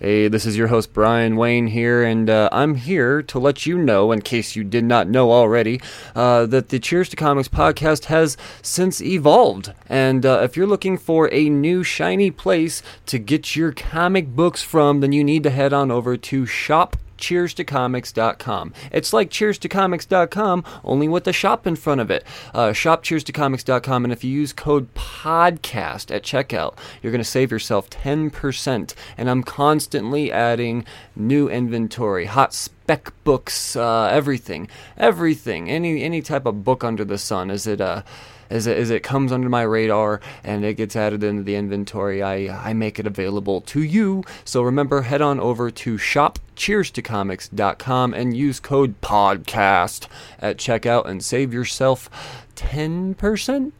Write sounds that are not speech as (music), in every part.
Hey, this is your host Brian Wayne here, and uh, I'm here to let you know, in case you did not know already, uh, that the Cheers to Comics podcast has since evolved. And uh, if you're looking for a new shiny place to get your comic books from, then you need to head on over to shop cheerstocomics.com. It's like cheerstocomics.com, only with the shop in front of it. Uh, shop and if you use code PODCAST at checkout, you're going to save yourself 10%. And I'm constantly adding new inventory, hot spec books, uh, everything. Everything. Any, any type of book under the sun. Is it, uh, as it, as it comes under my radar and it gets added into the inventory, I, I make it available to you. So remember, head on over to shopcheerstocomics.com and use code PODCAST at checkout and save yourself 10%.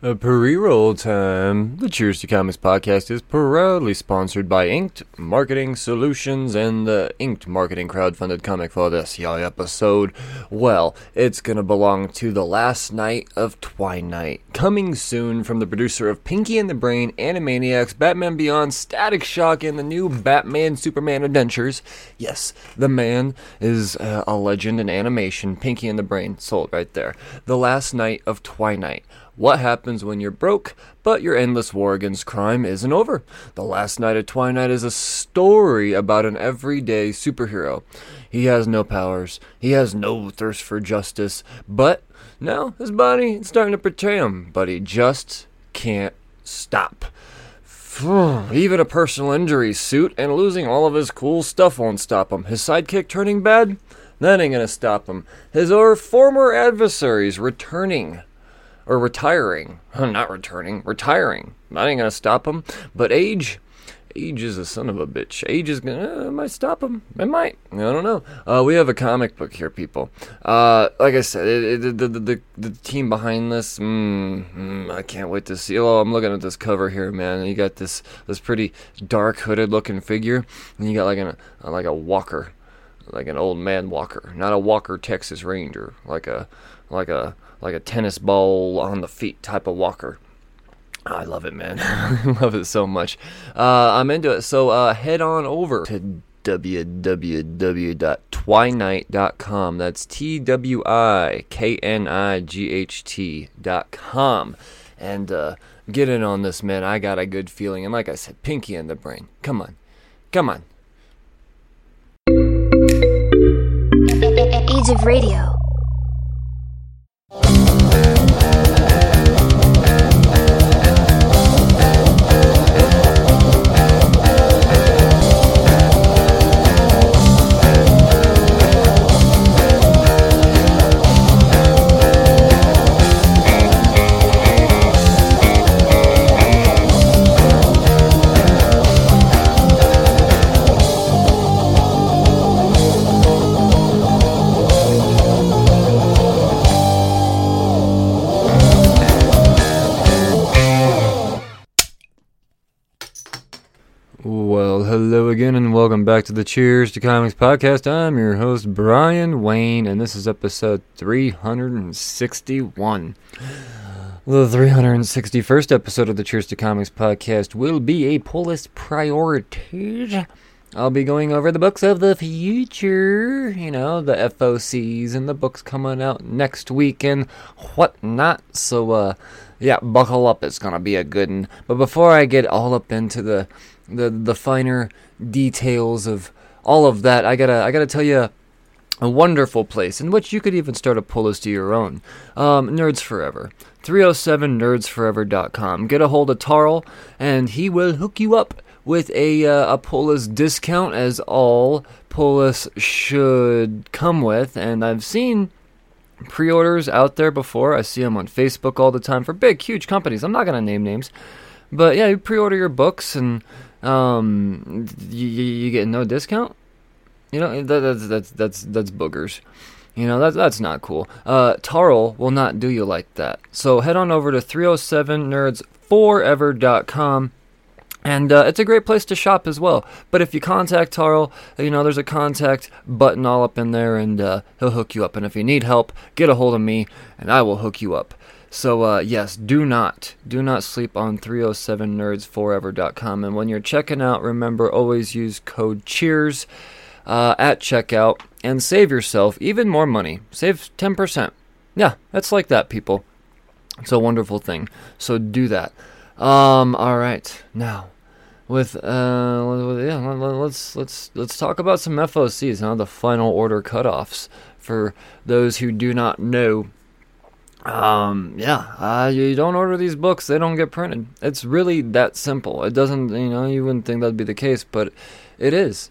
A pre-roll time. The Cheers to Comics podcast is proudly sponsored by Inked Marketing Solutions and the Inked Marketing crowdfunded comic for this yay episode. Well, it's gonna belong to the last Knight of Twilight, coming soon from the producer of Pinky and the Brain, Animaniacs, Batman Beyond, Static Shock, and the new Batman Superman Adventures. Yes, the man is uh, a legend in animation. Pinky and the Brain, sold right there. The last Knight of Twilight. What happens when you're broke, but your endless war against crime isn't over? The Last Knight of Twilight is a story about an everyday superhero. He has no powers, he has no thirst for justice, but now his body is starting to betray him, but he just can't stop. (sighs) Even a personal injury suit and losing all of his cool stuff won't stop him. His sidekick turning bad? That ain't gonna stop him. His or former adversaries returning or retiring. Not returning, retiring. That ain't gonna stop him. But age, age is a son of a bitch. Age is gonna uh, might stop him. It might. I don't know. Uh, we have a comic book here, people. Uh, like I said, it, it, the, the, the the team behind this. Mm, mm, I can't wait to see. Oh, I'm looking at this cover here, man. You got this this pretty dark hooded looking figure, and you got like an like a walker, like an old man walker, not a Walker Texas Ranger, like a like a like a tennis ball on the feet type of walker. I love it, man. (laughs) I love it so much. Uh, I'm into it. So uh, head on over to www.twiknight.com. That's T W I K N I G H T.com. And uh, get in on this, man. I got a good feeling. And like I said, Pinky in the Brain. Come on. Come on. Age of Radio. Back to the Cheers to Comics podcast. I'm your host, Brian Wayne, and this is episode 361. The 361st episode of the Cheers to Comics podcast will be a Pull List Priorities. I'll be going over the books of the future, you know, the FOCs and the books coming out next week and whatnot. So, uh, yeah, buckle up. It's gonna be a good one. But before I get all up into the the the finer details of all of that, I gotta I gotta tell you a wonderful place in which you could even start a pull list of your own. Um, Nerds Forever. 307nerdsforever.com. Get a hold of Tarl, and he will hook you up with a, uh, a pull list discount, as all pull list should come with. And I've seen pre orders out there before. I see them on Facebook all the time for big, huge companies. I'm not going to name names. But yeah, you pre order your books, and um, you, you get no discount. You know that, that's that's that's that's boogers. You know that's that's not cool. Uh, Tarl will not do you like that. So head on over to 307nerdsforever.com. And uh, it's a great place to shop as well. But if you contact Tarl, you know, there's a contact button all up in there, and uh, he'll hook you up. And if you need help, get a hold of me, and I will hook you up. So uh, yes, do not do not sleep on 307nerdsforever.com. And when you're checking out, remember always use code Cheers uh, at checkout and save yourself even more money. Save 10%. Yeah, that's like that, people. It's a wonderful thing. So do that. Um, all right, now with uh, yeah, let's let's let's talk about some FOCs, huh? The final order cutoffs for those who do not know. Um, yeah, uh, you don't order these books; they don't get printed. It's really that simple. It doesn't, you know, you wouldn't think that'd be the case, but it is.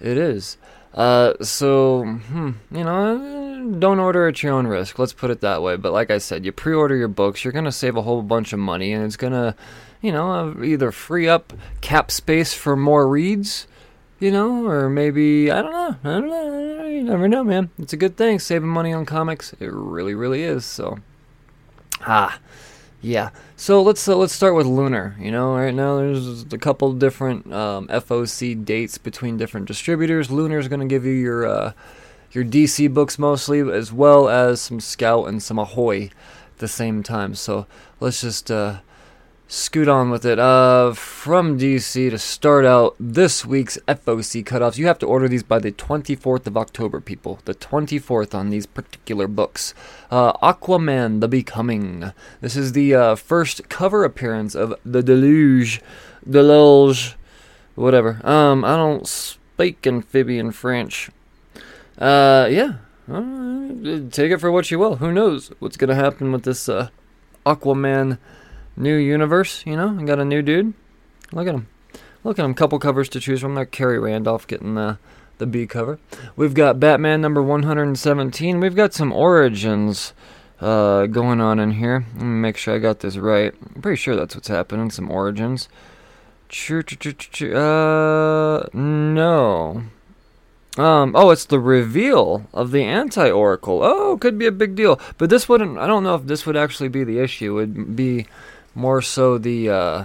It is. Uh, so, hmm, you know, don't order at your own risk. Let's put it that way. But like I said, you pre-order your books, you're gonna save a whole bunch of money, and it's gonna, you know, uh, either free up cap space for more reads, you know, or maybe I don't know. I don't know. You never know, man. It's a good thing saving money on comics. It really, really is. So, ah. Yeah. So let's uh, let's start with Lunar. You know, right now there's a couple different um, FOC dates between different distributors. Lunar is going to give you your uh, your DC books mostly, as well as some Scout and some Ahoy at the same time. So let's just uh, scoot on with it. Uh, from DC to start out this week's FOC cutoffs, you have to order these by the 24th of October, people. The 24th on these particular books. Uh, Aquaman the Becoming. This is the uh, first cover appearance of the Deluge. Deluge. Whatever. Um, I don't speak amphibian French. Uh, yeah. Uh, take it for what you will. Who knows what's going to happen with this uh, Aquaman new universe, you know, I got a new dude. Look at him. Look at him. Couple covers to choose from. There, Khary Randolph getting the the B cover. We've got Batman number 117. We've got some origins uh, going on in here. Let me make sure I got this right. I'm pretty sure that's what's happening. Some origins. Uh, no. Um, oh, it's the reveal of the anti-oracle. Oh, could be a big deal. But this wouldn't. I don't know if this would actually be the issue. It would be more so the uh,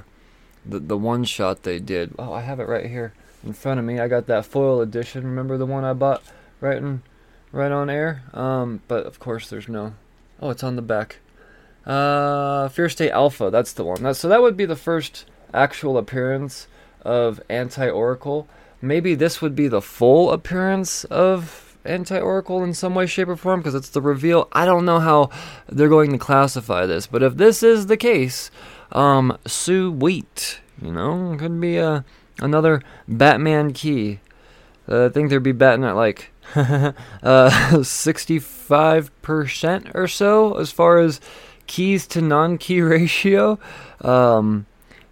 the the one shot they did. Oh, I have it right here in front of me. I got that foil edition. Remember the one I bought right in right on air? Um, but of course there's no. Oh, it's on the back. Uh, Fear State Alpha. That's the one. That, so that would be the first actual appearance of Anti Oracle. Maybe this would be the full appearance of anti Oracle in some way, shape, or form because it's the reveal. I don't know how they're going to classify this, but if this is the case, um, Sue Wheat, you know, could be a, uh, another Batman key. Uh, I think they'd be batting at like (laughs) uh, 65% or so as far as keys to non key (laughs) ratio. Um,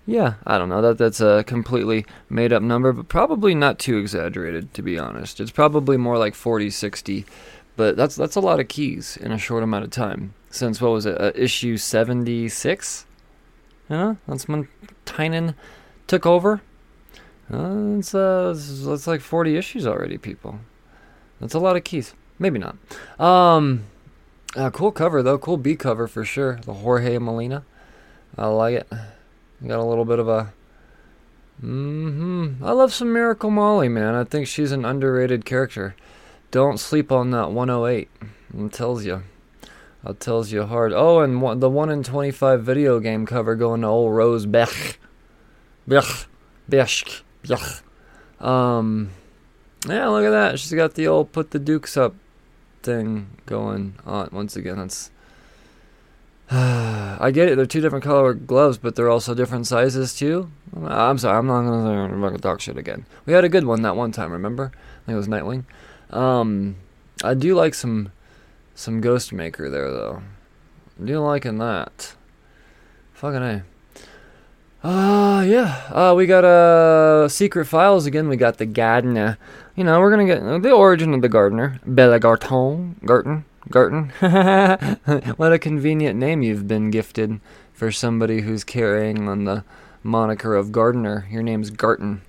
yeah, I don't know. That that's a completely made up number, but probably not too exaggerated to be honest. It's probably more like 40, 60, but that's that's a lot of keys in a short amount of time. Since what was it? Uh, issue 76? You know, that's when Tynion took over. Uh, it's uh, it's, it's like 40 issues already, people. That's a lot of keys. Maybe not. Um, uh, cool cover though. Cool B cover for sure. The Jorge Molina. I like it. Got a little bit of a. hmm I love some Miracle Molly, man. I think she's an underrated character. Don't sleep on that 108. It tells you. It tells you hard. Oh, and one, the 1 in 25 video game cover going to old Rose Besch. Besch. Besch. Besch. Um, yeah, look at that. She's got the old put the dukes up thing going on. Once again, that's (sighs) I get it. They're two different color gloves, but they're also different sizes too. I'm sorry. I'm not gonna talk shit again. We had a good one that one time. Remember? I think it was Nightwing. Um, I do like some some Ghostmaker there though. I do liking that. Fucking a. Uh, yeah. Uh, we got uh secret files again. We got the Gardener. You know, we're gonna get the origin of the Gardener. Bella Garten. Garten. Garten. (laughs) (laughs) what a convenient name you've been gifted for somebody who's carrying on the moniker of gardener. Your name's Garten.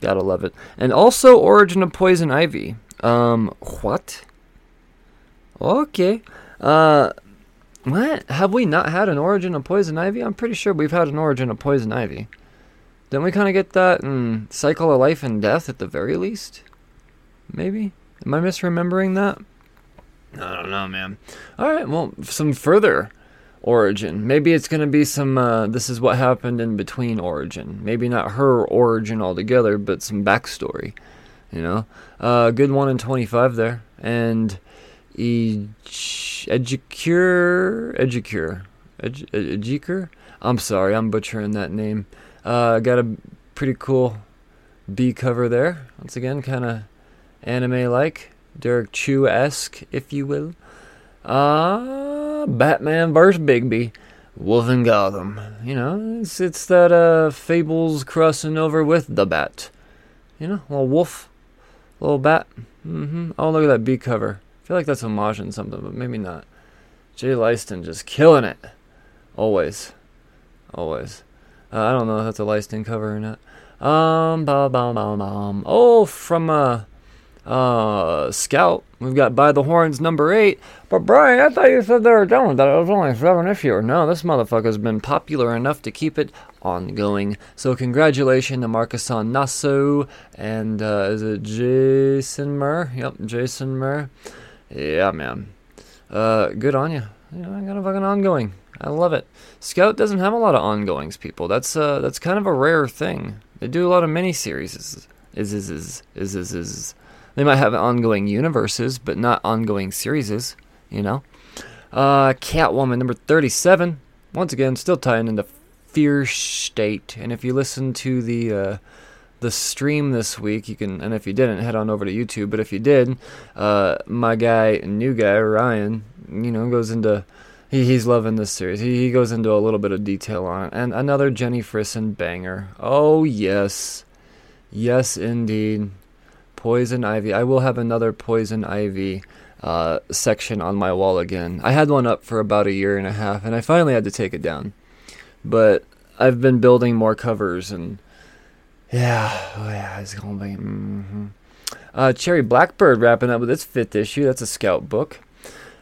Gotta love it. And also Origin of Poison Ivy. Um, what? Okay. Uh, what? Have we not had an Origin of Poison Ivy? I'm pretty sure we've had an Origin of Poison Ivy. Didn't we kind of get that in Cycle of Life and Death at the very least? Maybe? Am I misremembering that? I don't know, man. All right, well, some further origin. Maybe it's going to be some, uh, this is what happened in between origin. Maybe not her origin altogether, but some backstory. You know? Uh, good 1 in 25 there. And e- Educure, Educure, Educure? I'm sorry, I'm butchering that name. Uh, got a pretty cool B cover there. Once again, kind of anime like. Derrick Chew esque, if you will. Uh, Batman vs. Bigby. Wolf in Gotham. You know, it's, it's that uh, Fables crossing over with the Bat. You know, little wolf, little bat. Mm-hmm. Oh, look at that B cover. I feel like that's homaging something, but maybe not. Jay Leiston just killing it. Always. Always. Uh, I don't know if that's a Leiston cover or not. Um, ba ba ba ba. Oh, from uh, uh, Scout. We've got By the Horns number eight. But Brian, I thought you said they were done with that. It was only seven issues. No, this motherfucker's been popular enough to keep it ongoing. So congratulations to Marcus-san Naso and uh, is it Jason Muhr? Yep, Jason Muhr. Yeah, man. Uh, good on you. Know, I got a fucking ongoing. I love it. Scout doesn't have a lot of ongoings, people. That's uh, that's kind of a rare thing. They do a lot of mini series. Is is is is is is. They might have ongoing universes, but not ongoing series, you know? Uh, Catwoman number 37. Once again, still tying into Fear State. And if you listen to the uh, the stream this week, you can, and if you didn't, head on over to YouTube. But if you did, uh, my guy, new guy, Ryan, you know, goes into, he, he's loving this series. He, he goes into a little bit of detail on it. And another Jenny Frison banger. Oh, yes. Yes, indeed. Poison Ivy. I will have another Poison Ivy uh, section on my wall again. I had one up for about a year and a half, and I finally had to take it down. But I've been building more covers, and yeah, oh yeah, it's gonna be. Mm-hmm. Uh, Cherry Blackbird wrapping up with its fifth issue. That's a scout book.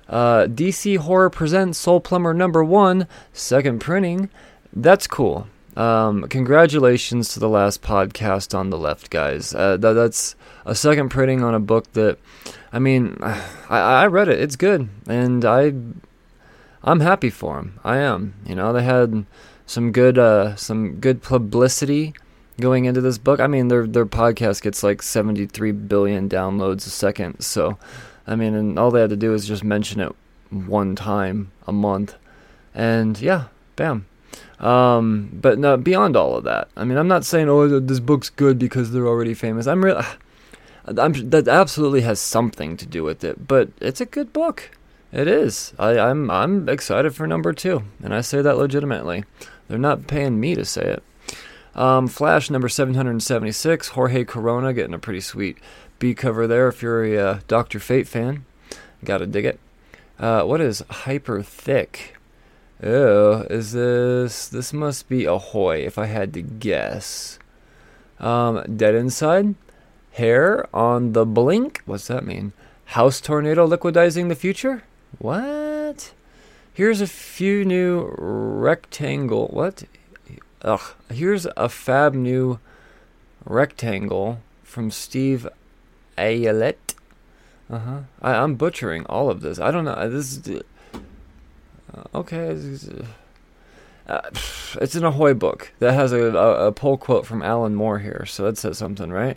Uh, DC Horror presents Soul Plumber number one, second printing. That's cool. Um, congratulations to the last podcast on the left, guys. Uh, that, that's a second printing on a book that, I mean, (sighs) I, I read it. It's good, and I, I'm happy for them. I am. You know, they had some good, uh, some good publicity going into this book. I mean, their their podcast gets like 73 billion downloads a second. So, I mean, and all they had to do is just mention it one time a month, and yeah, bam um, but no, beyond all of that, I mean, I'm not saying oh this book's good because they're already famous. I'm real. (sighs) I'm that absolutely has something to do with it, but it's a good book. It is. I, I'm I'm excited for number two, and I say that legitimately. They're not paying me to say it. Um, Flash number 776, Jorge Corona getting a pretty sweet B cover there. If you're a uh, Doctor Fate fan, gotta dig it. Uh, what is Hyper Thick? Oh, is this? This must be Ahoy, if I had to guess. Um, Dead Inside? Hair on the blink? What's that mean? House tornado liquidizing the future? What? Here's a few new rectangle. What? Ugh. Here's a fab new rectangle from Steve Aylett. Uh huh. I'm butchering all of this. I don't know. This is okay. Uh, it's an Ahoy book that has a, a, a pull quote from Alan Moore here, so that says something, right?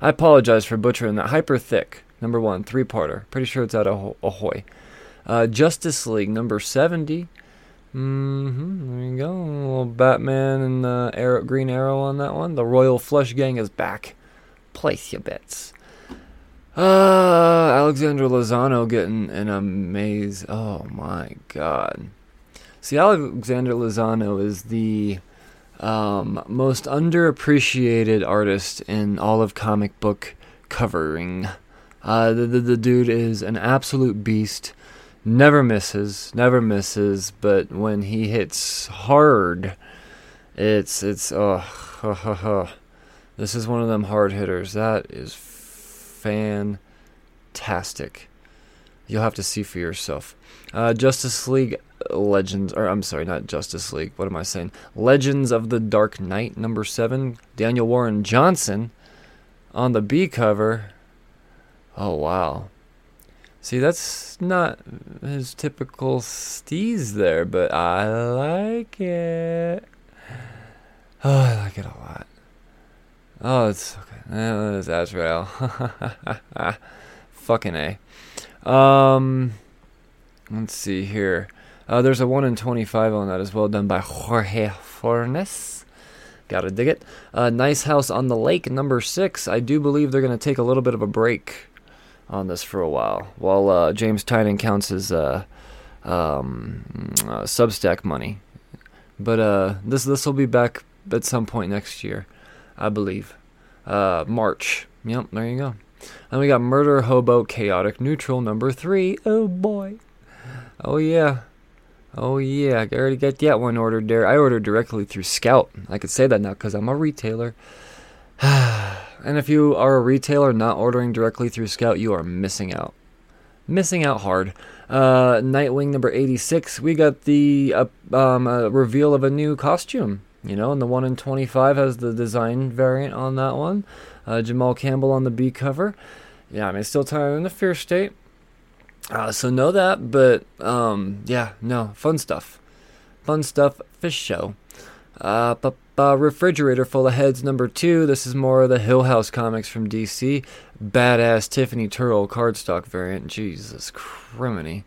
I apologize for butchering that. Hyper thick, number one, three parter. Pretty sure it's out of Ahoy. Uh, Justice League, number 70. Mm-hmm. There you go. A little Batman and uh, Arrow, Green Arrow on that one. The Royal Flush Gang is back. Place your bets. Uh, Alexander Lozano getting an amaze. Oh my god. See, Alexander Lozano is the um, most underappreciated artist in all of comic book covering. Uh, the, the, the dude is an absolute beast. Never misses, never misses. But when he hits hard, it's it's oh, ha, ha, ha. this is one of them hard hitters. That is fantastic. You'll have to see for yourself. Uh, Justice League Legends, or I'm sorry, not Justice League. What am I saying? Legends of the Dark Knight, number seven. Daniel Warren Johnson on the B cover. Oh wow, See, that's not his typical steez there, but I like it. (sighs) Oh, I like it a lot. Oh, it's okay. That is Azrael. (laughs) Fucking A. Um, let's see here. Uh, there's a 1 in 25 on that as well, done by Jorge Fornes. Gotta dig it. Uh, nice House on the Lake, number 6. I do believe they're going to take a little bit of a break on this for a while while uh, James Tynion counts his uh, um, uh, Substack money. But uh, this this will be back at some point next year, I believe. Uh, March. Yep, there you go. And we got Murder Hobo Chaotic Neutral number three. Oh boy. Oh yeah. Oh yeah. I already got that one ordered there. I ordered directly through Scout. I could say that now because I'm a retailer. (sighs) and if you are a retailer not ordering directly through Scout, you are missing out. Missing out hard. Uh, Nightwing number 86, we got the uh, um, uh, reveal of a new costume. You know, and the 1 in 25 has the design variant on that one. Uh, Jamal Campbell on the B cover. Yeah, I mean, still time in the fear state. Uh, so know that, but um, yeah, no, fun stuff. Fun stuff fish show. Uh, uh, refrigerator full of heads number two. This is more of the Hill House comics from DC. Badass Tiffany Turrill cardstock variant. Jesus criminy.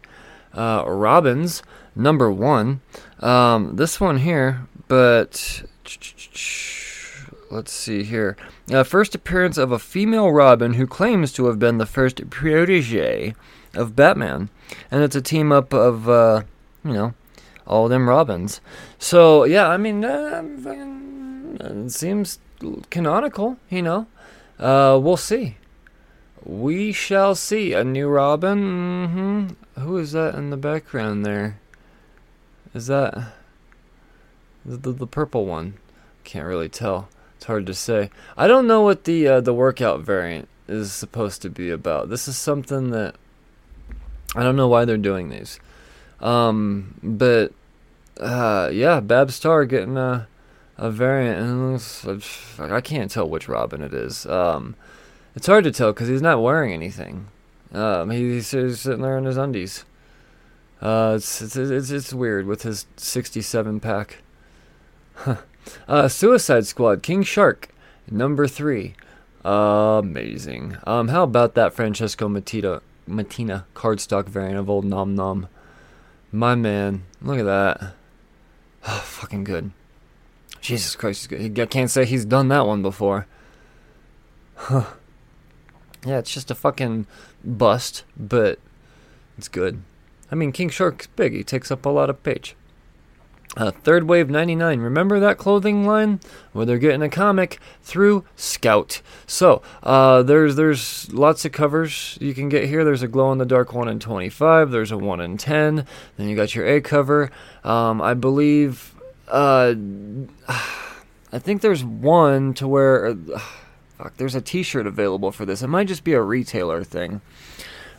Uh, Robins number one. Um, this one here, but let's see here. Uh, first appearance of a female Robin who claims to have been the first protege of Batman, and it's a team up of uh, you know all them Robins. So yeah, I mean, uh, it seems canonical. You know, uh, we'll see. We shall see a new Robin. Mm-hmm. Who is that in the background there? Is that the, the, the purple one? Can't really tell. It's hard to say. I don't know what the uh, the workout variant is supposed to be about. This is something that I don't know why they're doing these. Um, but uh, yeah, Babs Tarr getting a a variant, and I can't tell which Robin it is. Um, it's hard to tell because he's not wearing anything. Um, he's, he's sitting there in his undies. Uh, it's, it's it's it's weird with his 67 pack. Uh, Suicide Squad, King Shark, number three. Uh, amazing. Um, how about that Francesco Matita, Mattina cardstock variant of old Nom Nom? My man, look at that. (sighs) Oh, fucking good. Jesus Christ, I can't say he's done that one before. Huh. Yeah, it's just a fucking bust, but it's good. I mean, King Shark's big. He takes up a lot of page. Uh, Third Wave 99. Remember that clothing line? Where they're getting a comic through Scout. So, uh, there's there's lots of covers you can get here. There's a glow in the dark 1 in 25. There's a 1 in 10. Then you got your A cover. Um, I believe. Uh, (sighs) I think there's one to where. Uh, (sighs) fuck, there's a t shirt available for this. It might just be a retailer thing.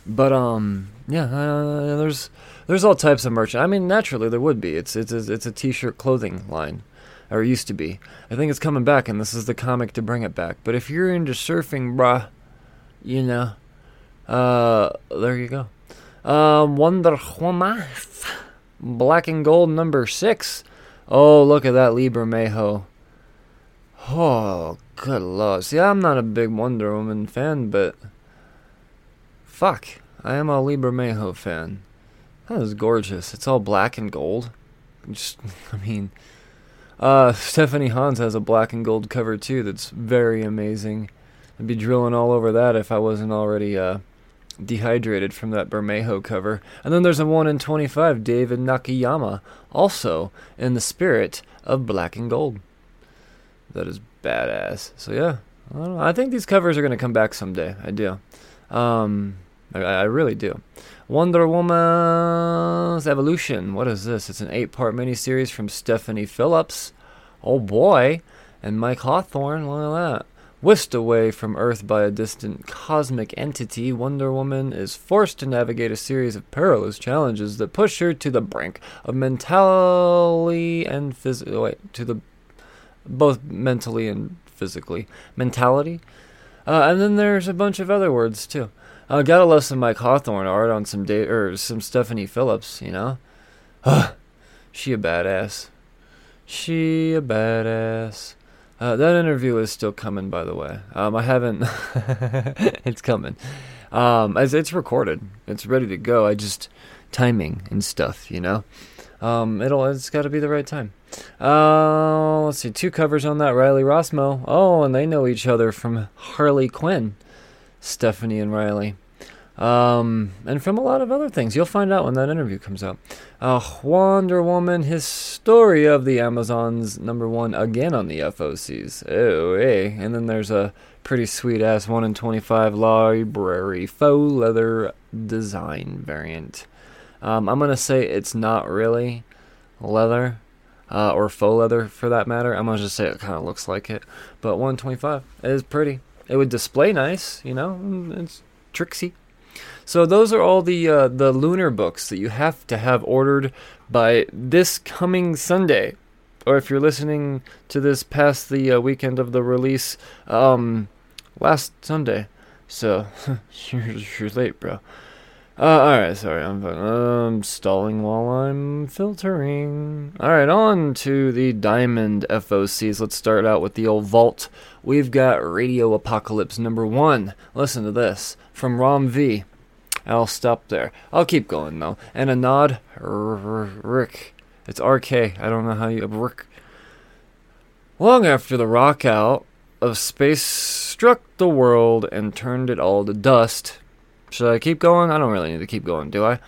But, um, yeah, uh, there's there's all types of merch. I mean, naturally there would be. It's it's a, it's a t-shirt clothing line, or used to be. I think it's coming back, and this is the comic to bring it back. But if you're into surfing, bruh, you know, uh, there you go. Um, Wonder Woman, Black and Gold number six. Oh, look at that Lee Bermejo. Oh, good lord. See, I'm not a big Wonder Woman fan, but fuck, I am a Lee Bermejo fan. That is gorgeous. It's all black and gold. Just, (laughs) I mean, uh, Stephanie Hans has a black and gold cover too. That's very amazing. I'd be drilling all over that if I wasn't already uh, dehydrated from that Bermejo cover. And then there's a one in twenty-five, David Nakayama, also in the spirit of black and gold. That is badass. So yeah, I, I think these covers are gonna come back someday. I do. Um, I, I really do. Wonder Woman's Evolution. What is this? It's an eight part miniseries from Stephanie Phillips. Oh boy. And Mike Hawthorne. Look at that. Whisked away from Earth by a distant cosmic entity, Wonder Woman is forced to navigate a series of perilous challenges that push her to the brink of mentally and physically. Oh, wait, to the both mentally and physically. Mentality. Uh, and then there's a bunch of other words too. Uh, gotta love some Mike Hawthorne art on some day or some Stephanie Phillips. You know, uh, (sighs) she a badass. She a badass. Uh, that interview is still coming, by the way. Um, I haven't. (laughs) it's coming. Um, as it's recorded, it's ready to go. I just timing and stuff, you know. Um, it'll. It's got to be the right time. Uh, let's see. Two covers on that. Riley Rossmo. Oh, and they know each other from Harley Quinn. Stephanie and Riley. Um, and from a lot of other things. You'll find out when that interview comes out. Uh, Wonder Woman, his Story of the Amazons, number one again on the FOCs. Oh, hey. And then there's a pretty sweet ass 1 in 25 library faux leather design variant. Um, I'm going to say it's not really leather. Uh, or faux leather for that matter. I'm gonna just say it kind of looks like it, but 125 is pretty. It would display nice, you know. It's tricksy. So those are all the uh, the lunar books that you have to have ordered by this coming Sunday, or if you're listening to this past the uh, weekend of the release, um, last Sunday. So (laughs) you're, you're late, bro. Uh, alright, sorry, I'm um, stalling while I'm filtering. Alright, on to the Diamond FOCs. Let's start out with the old vault. We've got Radio Apocalypse number one. Listen to this from Ram V. I'll stop there. I'll keep going though. Anand, Rick. It's RK. I don't know how you Rick. Long after the rock out of space struck the world and turned it all to dust. Should I keep going? I don't really need to keep going, do I?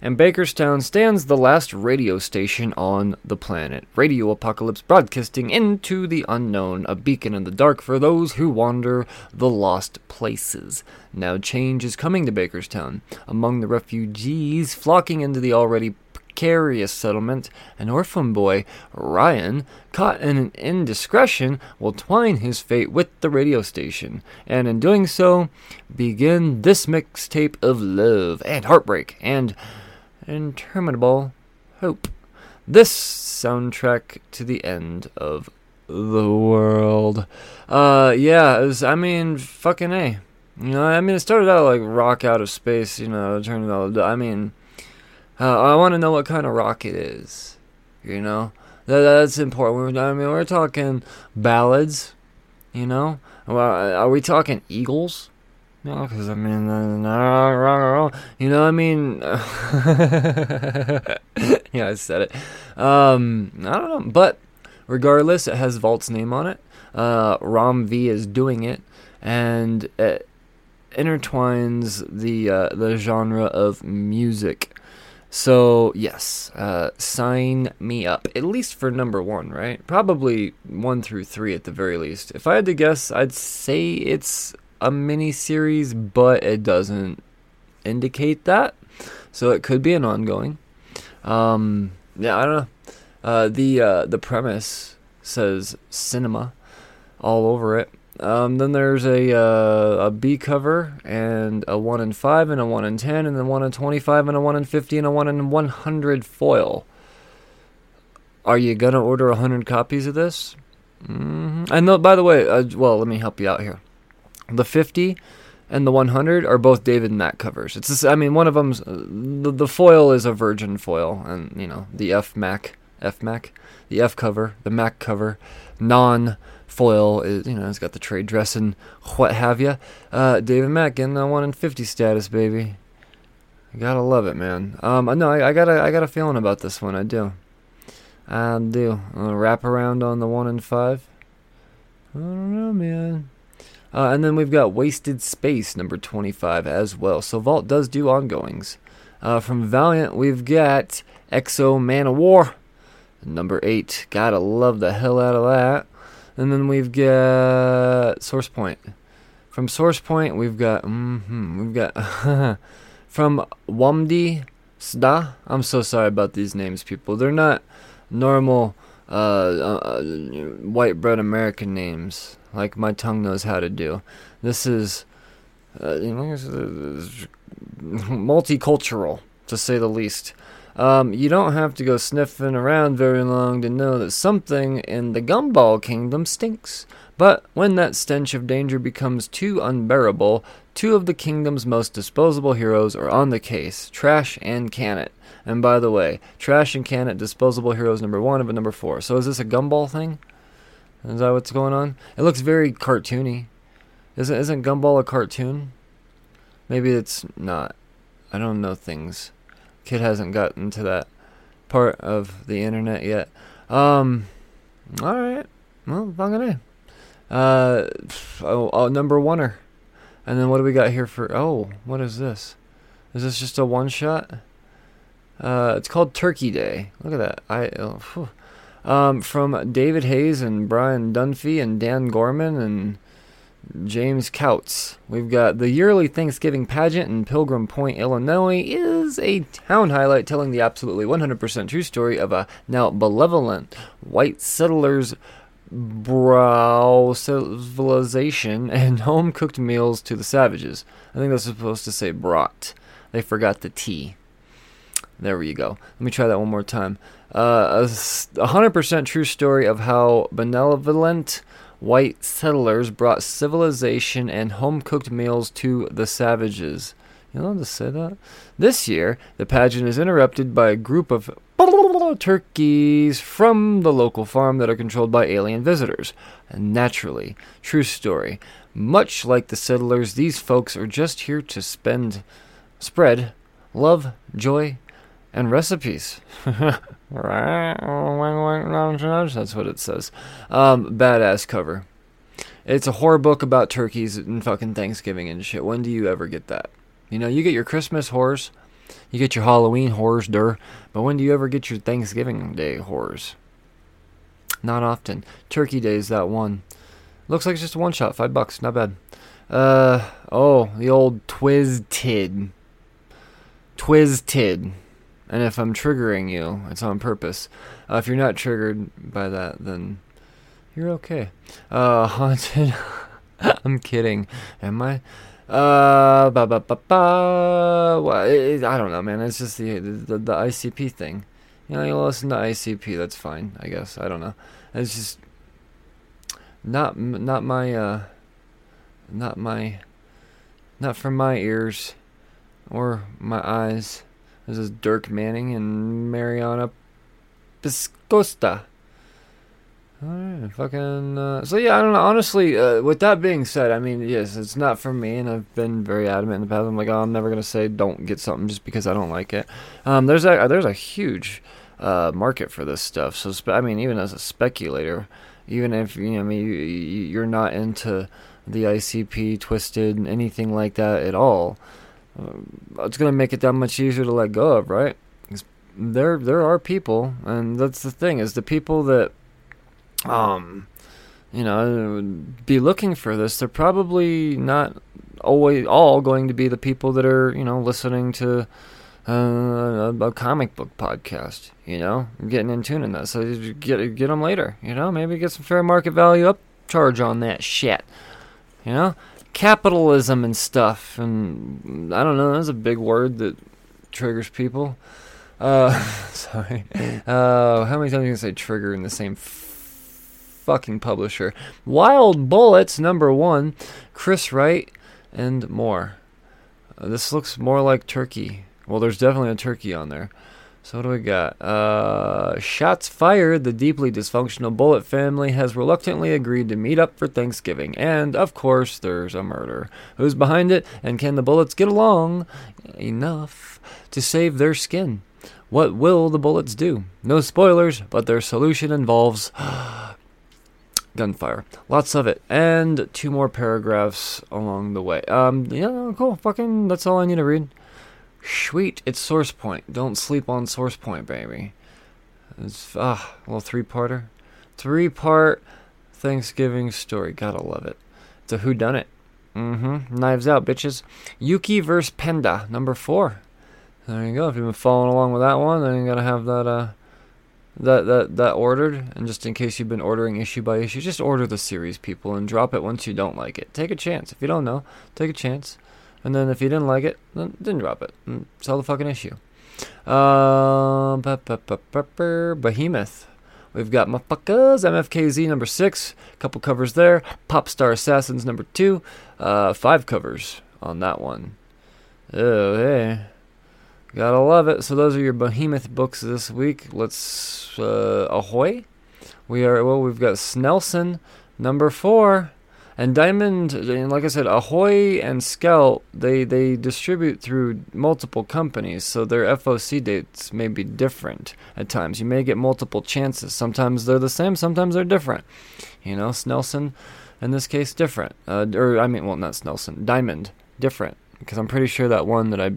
And Bakerstown stands the last radio station on the planet. Radio Apocalypse broadcasting into the unknown, a beacon in the dark for those who wander the lost places. Now change is coming to Bakerstown. Among the refugees flocking into the already precarious settlement, an orphan boy, Ryan, caught in an indiscretion, will twine his fate with the radio station, and in doing so, begin this mixtape of love and heartbreak and interminable hope. This soundtrack to the end of the world. Uh, yeah, was, I mean, fucking A. You know, I mean, it started out like rock out of space, you know, turned out, I mean, uh, I want to know what kind of rock it is. You know, that, that's important. I mean, we're talking ballads. You know, well, are we talking Eagles? No, because I mean, uh, you know, I mean, (laughs) yeah, I said it. Um, I don't know, but regardless, it has Vault's name on it. Uh, Ram V is doing it, and it intertwines the uh, the genre of music so, yes, uh, sign me up. At least for number one, right? Probably one through three at the very least. If I had to guess, I'd say it's a mini series, but it doesn't indicate that. So it could be an ongoing. Um, yeah, I don't know. Uh, the uh, the premise says cinema all over it. Um, then there's a uh, a B cover and a one in five and a one in ten and then one in twenty five and a one in fifty and a one in one hundred foil. Are you gonna order a hundred copies of this? Mm-hmm. And the, by the way, uh, well, let me help you out here. The fifty and the 100 are both David Mack covers. It's just, I mean, one of them's uh, the, the foil is a virgin foil, and you know the F Mac, F Mac, the F cover, the Mac cover, non foil is you know it's got the trade dress and what have you. Uh, David Mack in the one in fifty status, baby. I gotta love it, man. Um, no, I, I got a I got a feeling about this one. I do. I do. Uh, wrap around on the one in five. I don't know, man. Uh, and then we've got Wasted Space, number 25, as well. So Vault does do ongoings. Uh, from Valiant, we've got X-O Manowar, number 8. Gotta love the hell out of that. And then we've got Source Point. From Source Point, we've got mm-hmm, we've got (laughs) from Wamdi Sda. I'm so sorry about these names, people. They're not normal uh, uh, white bread American names like my tongue knows how to do. This is uh, (laughs) multicultural to say the least. Um, you don't have to go sniffing around very long to know that something in the gumball kingdom stinks. But when that stench of danger becomes too unbearable, two of the kingdom's most disposable heroes are on the case Trash and Can And by the way, Trash and Can disposable heroes number one of number four. So is this a gumball thing? Is that what's going on? It looks very cartoony. Isn't isn't Gumball a cartoon? Maybe it's not. I don't know things. Kid hasn't gotten to that part of the internet yet. Um, all right. Well, fucking a. Uh, oh, oh, number oneer. And then what do we got here for? Oh, what is this? Is this just a one shot? Uh, it's called Turkey Day. Look at that. I oh, um, from David Hayes and Brian Dunphy and Dan Gorman and James Couts. We've got the yearly Thanksgiving pageant in Pilgrim Point, Illinois, is a town highlight telling the absolutely 100% true story of a now benevolent white settlers' brow civilization and (laughs) home cooked meals to the savages. I think that's supposed to say brought. They forgot the T. There we go. Let me try that one more time. Uh, a 100% true story of how benevolent white settlers brought civilization and home cooked meals to the savages. You know to say that? This year, the pageant is interrupted by a group of (laughs) turkeys from the local farm that are controlled by alien visitors. And naturally, true story. Much like the settlers, these folks are just here to spend, spread love, joy, and recipes. (laughs) That's what it says. Um, badass cover. It's a horror book about turkeys and fucking Thanksgiving and shit. When do you ever get that? You know, you get your Christmas horrors, you get your Halloween horrors, dur, but when do you ever get your Thanksgiving Day horrors? Not often. Turkey Day is that one. Looks like it's just a one shot, five bucks, not bad. Uh oh, the old Twisted. Twisted. And if I'm triggering you, it's on purpose. Uh, if you're not triggered by that, then you're okay. Uh, (laughs) haunted. (laughs) I'm kidding. Am I? Uh, ba ba ba ba. I don't know, man. It's just the, the the ICP thing. You know, you listen to ICP. That's fine, I guess. I don't know. It's just not not my uh, not my not from my ears or my eyes. This is Dirk Manning and Mariana Piscosta. Alright, fucking. Uh, so yeah, I don't know. Honestly, uh, with that being said, I mean, yes, it's not for me, and I've been very adamant in the past. I'm like, oh, I'm never gonna say don't get something just because I don't like it. Um, there's a there's a huge uh, market for this stuff. So spe- I mean, even as a speculator, even if you know, I mean, you, you're not into the ICP, twisted, anything like that at all uh, it's going to make it that much easier to let go of, right? There, there are people, and that's the thing is the people that, um, you know, be looking for this. They're probably not always all going to be the people that are, you know, listening to uh, a, comic book podcast. You know, getting in tune in that. So get get them later. You know, maybe get some fair market value up charge on that shit. You know, capitalism and stuff. And I don't know, that's a big word that triggers people. Uh, (laughs) sorry. Uh, how many times you gonna say trigger in the same fucking publisher? Wild Bullets number one, Chris Wright, and more. Uh, this looks more like turkey. Well, there's definitely a turkey on there. So what do we got? Uh, shots fired. The deeply dysfunctional Bullet family has reluctantly agreed to meet up for Thanksgiving, and of course, there's a murder. Who's behind it? And can the Bullets get along enough to save their skin? What will the Bullets do? No spoilers, but their solution involves (gasps) gunfire. Lots of it, and two more paragraphs along the way. Um, yeah, cool. Fucking, that's all I need to read. Sweet, it's Source Point. Don't sleep on Source Point, baby. It's ah, a little three-parter, three-part Thanksgiving story. Gotta love it. It's a who done it. Mm-hmm. Knives out, bitches. Yuki vs. Penda, number four. There you go. If you've been following along with that one, then you gotta have that uh that that that ordered. And just in case you've been ordering issue by issue, just order the series, people, and drop it once you don't like it. Take a chance. If you don't know, take a chance. And then if you didn't like it, then didn't drop it. And sell the fucking issue. Uh, Behemoth. We've got Motherfuckers, MFKZ number six, couple covers there. Popstar Assassins number two, uh, five covers on that one. Oh, hey. Gotta love it. So those are your Behemoth books this week. Let's, uh, ahoy. We are, well, we've got Snelson number four. And Diamond, and like I said, Ahoy and Scout, they, they distribute through multiple companies, so their FOC dates may be different at times. You may get multiple chances. Sometimes they're the same, sometimes they're different. You know, Snelson, in this case, different. Uh, or, I mean, well, not Snelson, Diamond, different. Because I'm pretty sure that one that I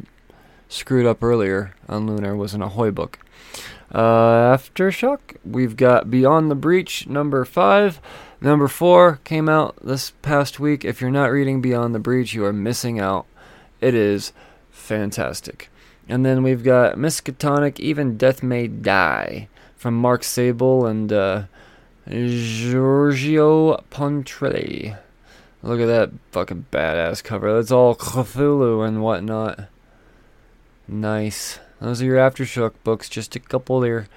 screwed up earlier on Lunar was an Ahoy book. Uh, Aftershock, we've got Beyond the Breach, number five. Number four came out this past week. If you're not reading Beyond the Breach, you are missing out. It is fantastic. And then we've got Miskatonic, Even Death May Die from Mark Sable and uh, Giorgio Pontrelli. Look at that fucking badass cover. That's all Cthulhu and whatnot. Nice. Those are your Aftershock books. Just a couple there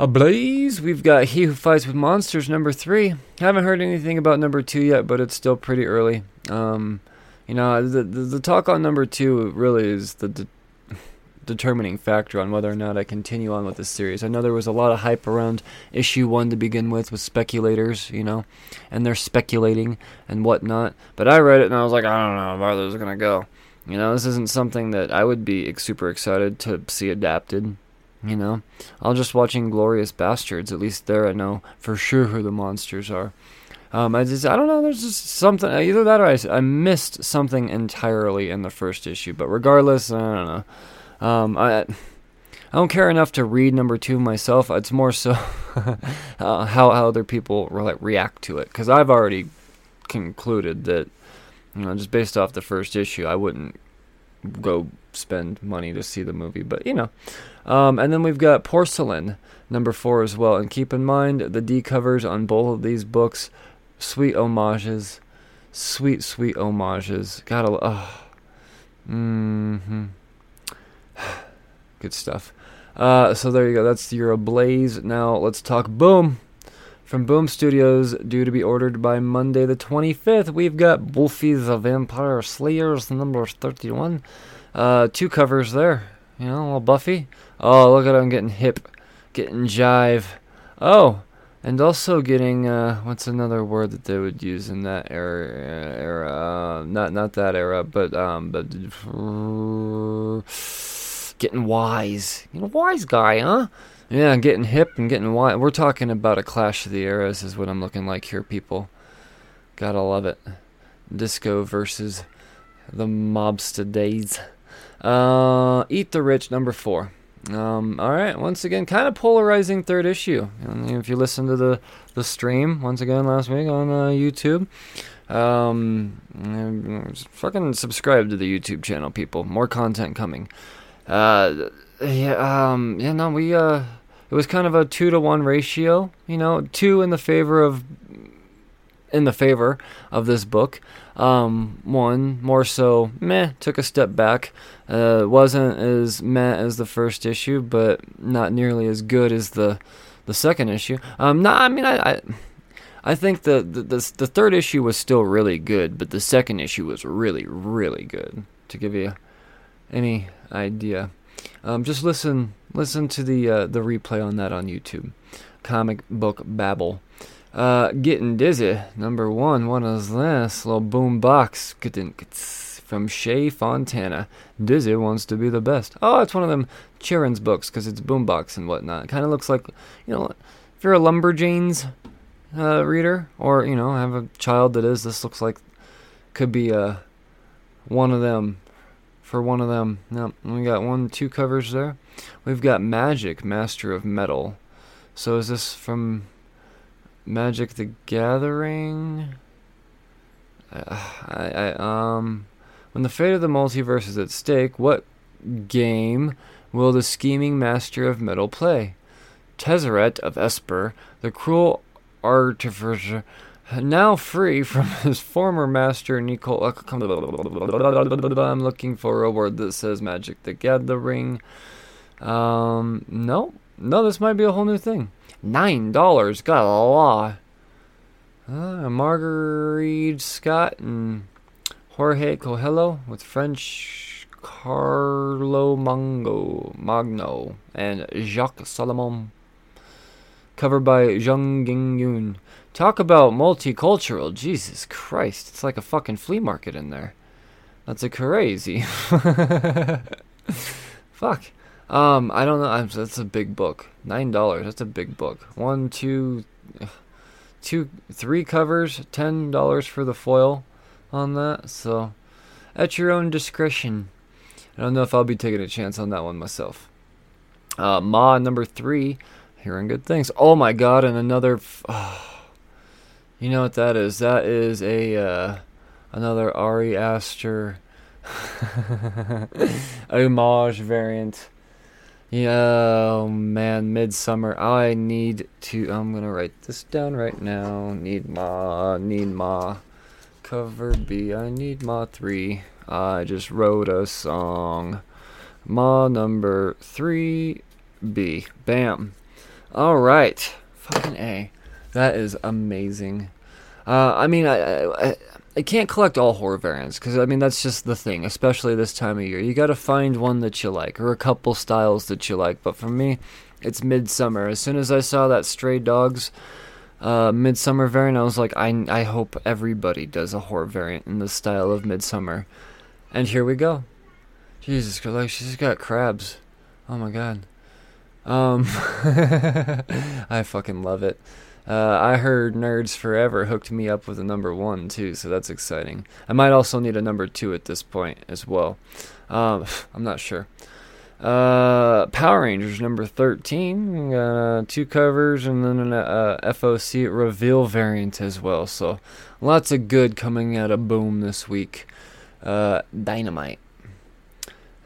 ablaze. We've got He Who Fights with Monsters number three. Haven't heard anything about number two yet, but it's still pretty early. Um, you know, the, the, the talk on number two really is the de- determining factor on whether or not I continue on with this series. I know there was a lot of hype around issue one to begin with, with speculators, you know, and they're speculating and whatnot. But I read it and I was like, I don't know where this is gonna go. You know, this isn't something that I would be super excited to see adapted. You know, I'll just watch Inglourious Basterds. At least there, I know for sure who the monsters are. Um, I just, I don't know. There's just something. Either that or I, I missed something entirely in the first issue. But regardless, I don't know. Um, I, I don't care enough to read number two myself. It's more so (laughs) uh, how how other people re- react to it. Because I've already concluded that, you know, just based off the first issue, I wouldn't go spend money to see the movie. But you know, um, and then we've got Porcelain, number four as well. And keep in mind the D covers on both of these books, sweet homages, sweet, sweet homages. Gotta, oh, mm-hmm. (sighs) Good stuff. Uh, so there you go. That's your Ablaze. Now let's talk Boom. From Boom Studios, due to be ordered by Monday the 25th, we've got Buffy the Vampire Slayers number 31. Uh, two covers there. You know, a little Buffy. Oh, look at him getting hip, getting jive. Oh, and also getting uh, what's another word that they would use in that era? Era, uh, not not that era, but um, but getting wise. You know, wise guy, huh? Yeah, getting hip and getting wise. We're talking about a clash of the eras, is what I'm looking like here, people. Gotta love it. Disco versus the mobster days. Uh, Eat the Rich, number four. Um, all right, once again, kind of polarizing third issue. if you listen to the, the stream once again last week on uh, YouTube, um, fucking subscribe to the YouTube channel, people. More content coming. Uh, yeah, um, yeah, no, we uh, it was kind of a two to one ratio. You know, two in the favor of in the favor of this book. Um, one more so meh took a step back. Uh, wasn't as meh as the first issue, but not nearly as good as the the second issue. Um, no, I mean I. I I think the, the, the the third issue was still really good, but the second issue was really really good. To give you any idea, um, just listen listen to the uh, the replay on that on YouTube. Comic book babble. Uh, getting dizzy. Number one. What is this? Little boom box. From Shea Fontana. Dizzy wants to be the best. Oh, it's one of them Chirin's books because it's boombox and whatnot. Kind of looks like, you know, if you're a Lumberjanes uh, reader or, you know, have a child that is, this looks like could be uh, one of them. For one of them. No, we got one, two covers there. We've got Magic, Master of Metal. So is this from Magic the Gathering. Uh, I, I, um, when the fate of the multiverse is at stake, what game will the scheming master of metal play? Tezzeret of Esper, the cruel artificer, now free from (laughs) his former master, Nicole. I'm looking for a word that says Magic the Gathering. Um, no, no, this might be a whole new thing. Nine dollars, got a lot. Uh, Marguerite Scott and Jorge Coelho with French Carlo Mango Magno and Jacques Salomon. Covered by Zhang Yun. Talk about multicultural. Jesus Christ. It's like a fucking flea market in there. That's a crazy. (laughs) Fuck. Um, I don't know. That's a big book. Nine dollars. That's a big book. One, two, two, three covers. Ten dollars for the foil on that. So, at your own discretion. I don't know if I'll be taking a chance on that one myself. Uh, Ma number three. Hearing good things. Oh my god! And another. F- oh, (sighs) you know what that is? That is a uh, another Ari Aster (laughs) homage variant. Yeah, oh man, Midsommar. I need to. I'm gonna write this down right now. Need ma, need ma. Cover B. I need ma three. I just wrote a song. Ma number three B. Bam. All right. Fucking A. That is amazing. Uh, I mean, I, I I can't collect all horror variants because I mean that's just the thing, especially this time of year. You got to find one that you like or a couple styles that you like. But for me, it's Midsommar. As soon as I saw that Stray Dogs uh, Midsommar variant, I was like, I I hope everybody does a horror variant in the style of Midsommar. And here we go. Jesus Christ, like she's got crabs. Oh my god. Um, (laughs) I fucking love it. Uh, I heard Nerds Forever hooked me up with a number one too, so that's exciting. I might also need a number two at this point as well. Um, (sighs) I'm not sure. Uh, Power Rangers number 13, uh, two covers, and then an uh, FOC reveal variant as well. So lots of good coming out of Boom this week. Uh, Dynamite.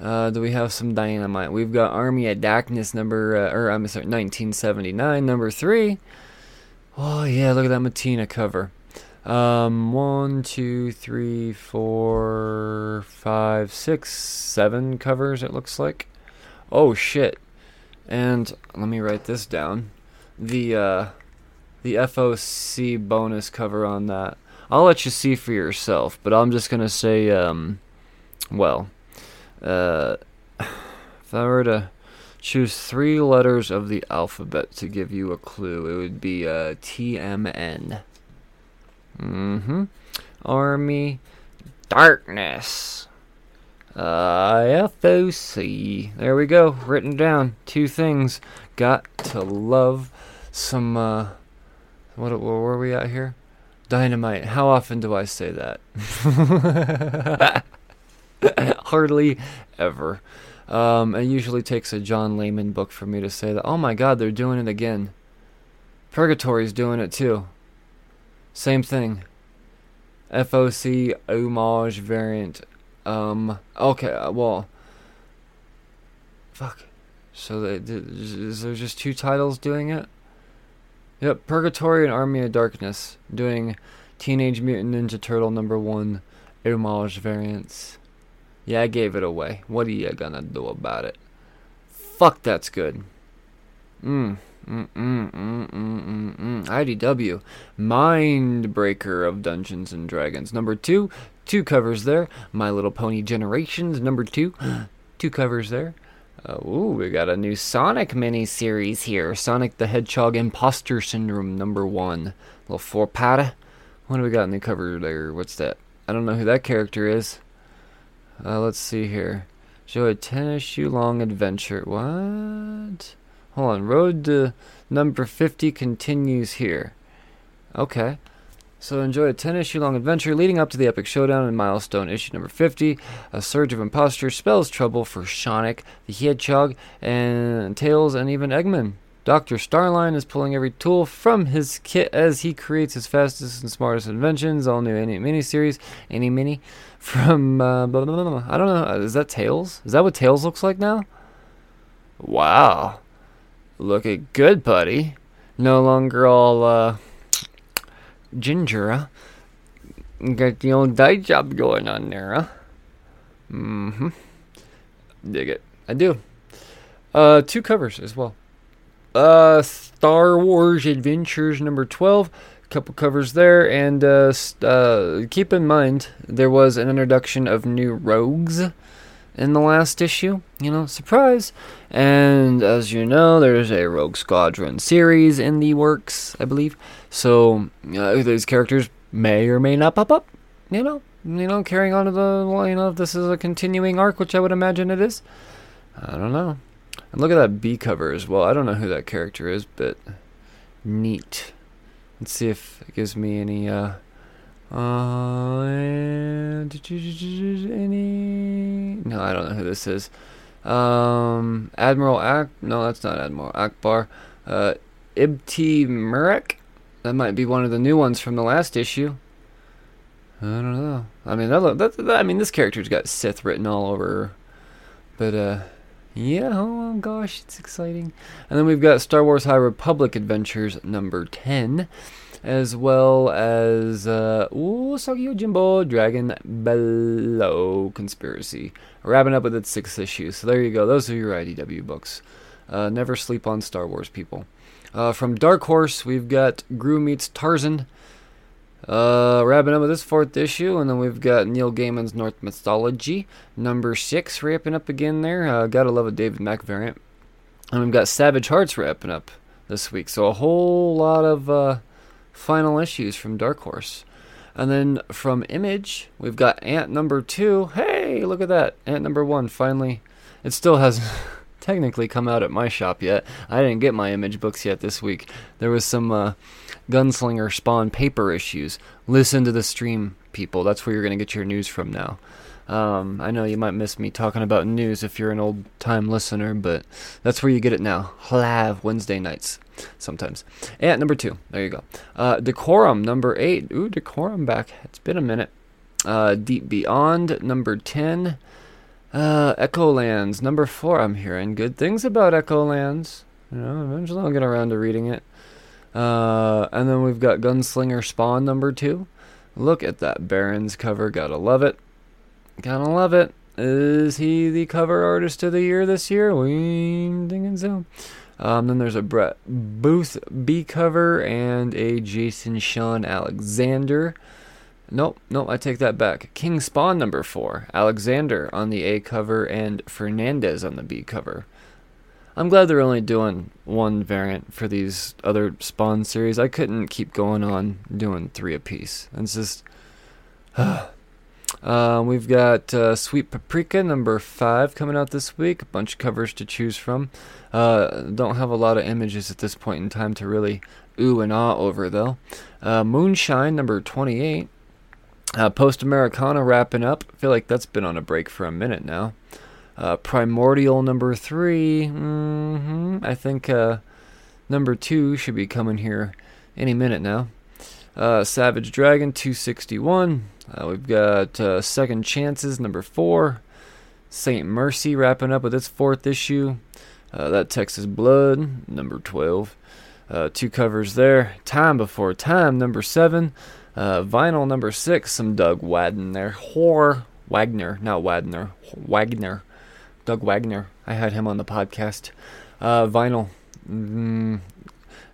Uh, do we have some dynamite? We've got Army of Darkness number, uh, or I'm sorry, 1979 number three. Oh yeah, look at that Mattina cover. Um, one, two, three, four, five, six, seven covers. It looks like. Oh shit! And let me write this down. The uh, the FOC bonus cover on that. I'll let you see for yourself, but I'm just gonna say, um, well, uh, (sighs) if I were to Choose three letters of the alphabet to give you a clue. It would be uh, TMN. Mm-hmm. Army Darkness. FOC. There we go. Written down. Two things. Got to love some, uh, what, where were we at here? Dynamite. How often do I say that? (laughs) Hardly ever. Um, it usually takes a John Layman book for me to say that, oh my god, they're doing it again. Purgatory's doing it too. Same thing. FOC homage variant. Um, okay, uh, well. Fuck. So they, is there just two titles doing it? Yep, Purgatory and Army of Darkness doing Teenage Mutant Ninja Turtle number one homage variants. Yeah, I gave it away. What are you gonna do about it? Fuck, that's good. Mmm. Mm, mm, mm, mm, mm, IDW, Mindbreaker of Dungeons and Dragons. Number two, two covers there. My Little Pony Generations, number two, (gasps) two covers there. Uh, ooh, we got a new Sonic mini series here. Sonic the Hedgehog Imposter Syndrome, number one. Little four patta. What do we got in the cover there? What's that? I don't know who that character is. Uh, let's see here. Show a tennis shoe long adventure. What? Hold on. Road to number 50 continues here. Okay. So enjoy a 10 issue long adventure leading up to the epic showdown in milestone issue number 50. A surge of imposters spells trouble for Sonic, the Hedgehog, and Tails, and even Eggman. Dr. Starline is pulling every tool from his kit as he creates his fastest and smartest inventions. All new any mini series, any mini from uh, blah, blah, blah, I don't know. Is that Tails? Is that what Tails looks like now? Wow, looking good, buddy. No longer all uh, ginger. Huh? Got the old dye job going on there, huh? Mm-hmm. Dig it. I do. Uh, two covers as well. Uh, Star Wars Adventures number 12. Couple covers there, and uh, uh, keep in mind there was an introduction of new rogues in the last issue. You know, surprise! And as you know, there's a Rogue Squadron series in the works, I believe. So uh, these characters may or may not pop up. You know, you know, carrying on to the well, you know, if this is a continuing arc, which I would imagine it is. I don't know. And look at that B cover as well. I don't know who that character is, but neat. Let's see if it gives me any uh uh any No, I don't know who this is. Um Admiral Ak no, that's not Admiral Ackbar. Uh Ibti Murek? That might be one of the new ones from the last issue. I don't know. I mean, that, that, that I mean, this character's got Sith written all over her. But uh yeah, oh gosh, it's exciting. And then we've got Star Wars High Republic Adventures number 10, as well as uh, Ooh, Yojimbo Dragon Bellow Conspiracy. Wrapping up with its sixth issue. So there you go. Those are your IDW books. Uh, never sleep on Star Wars, people. Uh, from Dark Horse, we've got Groo meets Tarzan. Uh, wrapping up with this fourth issue, and then we've got Neil Gaiman's Norse Mythology, number six, wrapping up again there. Uh, gotta love a David Mack variant. And we've got Savage Hearts wrapping up this week. So a whole lot of uh, final issues from Dark Horse. And then from Image, we've got Ant number two. Hey, look at that. Ant number one, finally. It still hasn't (laughs) technically come out at my shop yet. I didn't get my Image books yet this week. There was some uh, Gunslinger Spawn paper issues. Listen to the stream, people. That's where you're going to get your news from now. Um, I know you might miss me talking about news if you're an old time listener, but that's where you get it now. Live Wednesday nights, sometimes. And number two, there you go. Uh, Decorum, number eight. Ooh, Decorum back. It's been a minute. Uh, Deep Beyond, number 10. Uh, Echolands, number four. I'm hearing good things about Echolands. You know, eventually I'll get around to reading it. Uh, and then we've got Gunslinger Spawn number two. Look at that Barons cover. Gotta love it. Gotta love it. Is he the cover artist of the year this year? We thinking so. Um, then there's a Brett Booth B cover and a Jason Shawn Alexander. Nope, nope, I take that back. King Spawn number four. Alexander on the A cover and Fernandez on the B cover. I'm glad they're only doing one variant for these other Spawn series. I couldn't keep going on doing three apiece. It's just. (sighs) Uh, we've got uh, Sweet Paprika number five coming out this week. A bunch of covers to choose from. Uh, don't have a lot of images at this point in time to really ooh and ah over though. Uh, Moonshine number 28. Uh, Post Americana wrapping up. I feel like that's been on a break for a minute now. Uh, Primordial number 3 mm-hmm. I think number two should be coming here any minute now. Savage Dragon 261. Uh, we've got uh, Second Chances, number four. St. Mercy wrapping up with its fourth issue. Uh, that Texas Blood, number 12. Uh, two covers there. Time Before Time, number seven. Uh, vinyl, number six. Some Doug Wadden there. Hor Wagner, not Wadner. Wagner. Doug Wagner. I had him on the podcast. Uh, vinyl. Mm,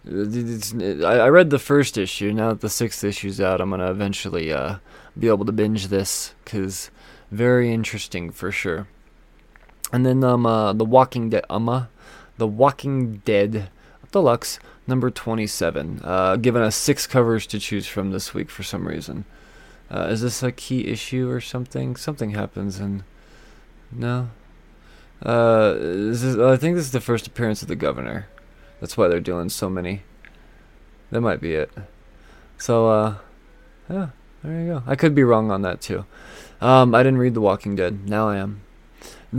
I read the first issue. Now that the sixth issue's out, I'm gonna eventually uh, be able to binge this because very interesting for sure. And then um, uh, the Walking Dead, um, the Walking Dead Deluxe number 27, uh, given us six covers to choose from this week for some reason. Uh, is this a key issue or something? Something happens and no. Uh, is, I think this is the first appearance of the governor. That's why they're doing so many. That might be it. So, uh, yeah, there you go. I could be wrong on that too. Um, I didn't read The Walking Dead. Now I am.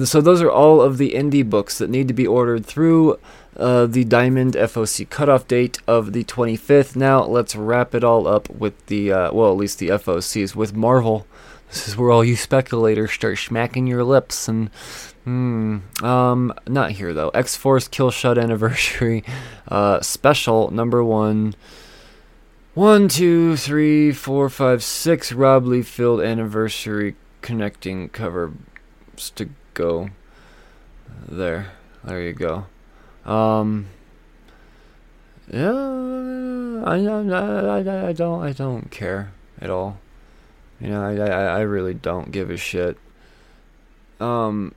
So those are all of the indie books that need to be ordered through uh, the Diamond FOC cutoff date of the 25th. Now let's wrap it all up with the uh, well, at least the FOCs with Marvel. This is where all you speculators start smacking your lips and Hmm. Um. Not here though. X Force Killshot Anniversary, (laughs) uh, special number one. One, two, three, four, five, six Rob Liefeld anniversary connecting cover to go there. There you go. Um, yeah, I, I, I, I don't I don't care at all. You know, I, I I really don't give a shit. Um,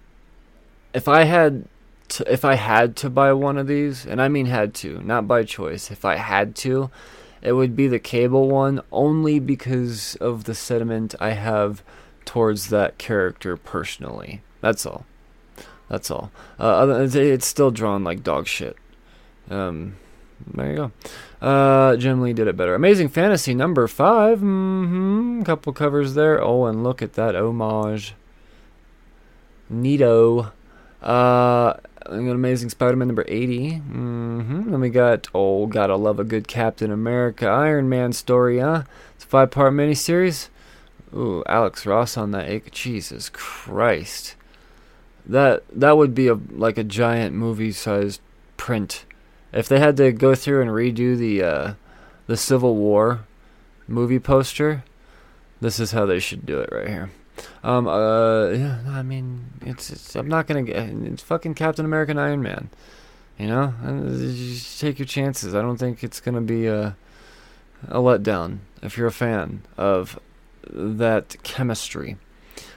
if I had to, if I had to buy one of these, and I mean had to, not by choice, if I had to, it would be the cable one only because of the sentiment I have towards that character personally. That's all. That's all. Uh, it's still drawn like dog shit. Um, there you go. Uh, Jim Lee did it better. Amazing Fantasy number five. Mm-hmm. Couple covers there. Oh, and look at that homage. Neato. Uh, Amazing Spider-Man number 80. Mm-hmm. Then we got, oh, gotta love a good Captain America Iron Man story, huh? It's a five-part miniseries. Ooh, Alex Ross on that. Jesus Christ. That that would be a like a giant movie-sized print. If they had to go through and redo the uh, the Civil War movie poster, this is how they should do it right here. Um, uh, yeah, I mean, it's, it's I'm not gonna get it's fucking Captain American Iron Man. You know, just take your chances. I don't think it's gonna be a a letdown if you're a fan of that chemistry.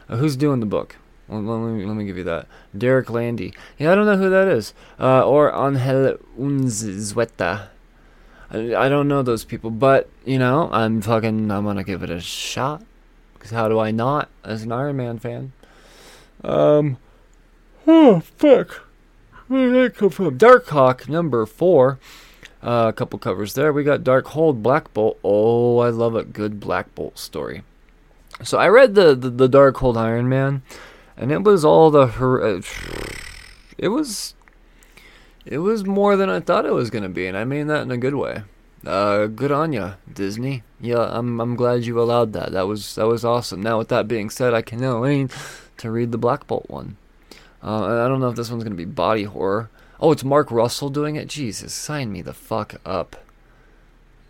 Uh, who's doing the book? Let me, let me give you that. Derek Landy. Yeah, I don't know who that is. Uh, or Angel Unzueta. I, I don't know those people, but, you know, I'm fucking, I'm gonna give it a shot. Because how do I not, as an Iron Man fan? Um, oh, fuck. Where did that come from? Darkhawk, number four. Uh, a couple covers there. We got Dark Darkhold, Black Bolt. Oh, I love a good Black Bolt story. So I read the, the, the Darkhold Iron Man and it was all the her. Uh, it was, it was more than I thought it was gonna be, and I mean that in a good way. Uh, good on ya, Disney. Yeah, I'm I'm glad you allowed that. That was that was awesome. Now with that being said, I can now wait to read the Black Bolt one. Uh, I don't know if this one's gonna be body horror. Oh, it's Mark Russell doing it. Jesus, sign me the fuck up.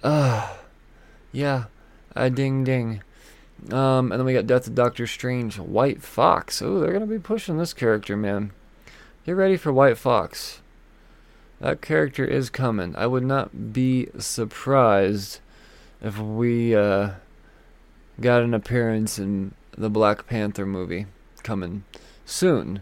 Uh, yeah, uh, ding ding. Um, and then we got Death of Doctor Strange, White Fox. Oh, they're gonna be pushing this character, man. Get ready for White Fox. That character is coming. I would not be surprised if we uh, got an appearance in the Black Panther movie coming soon.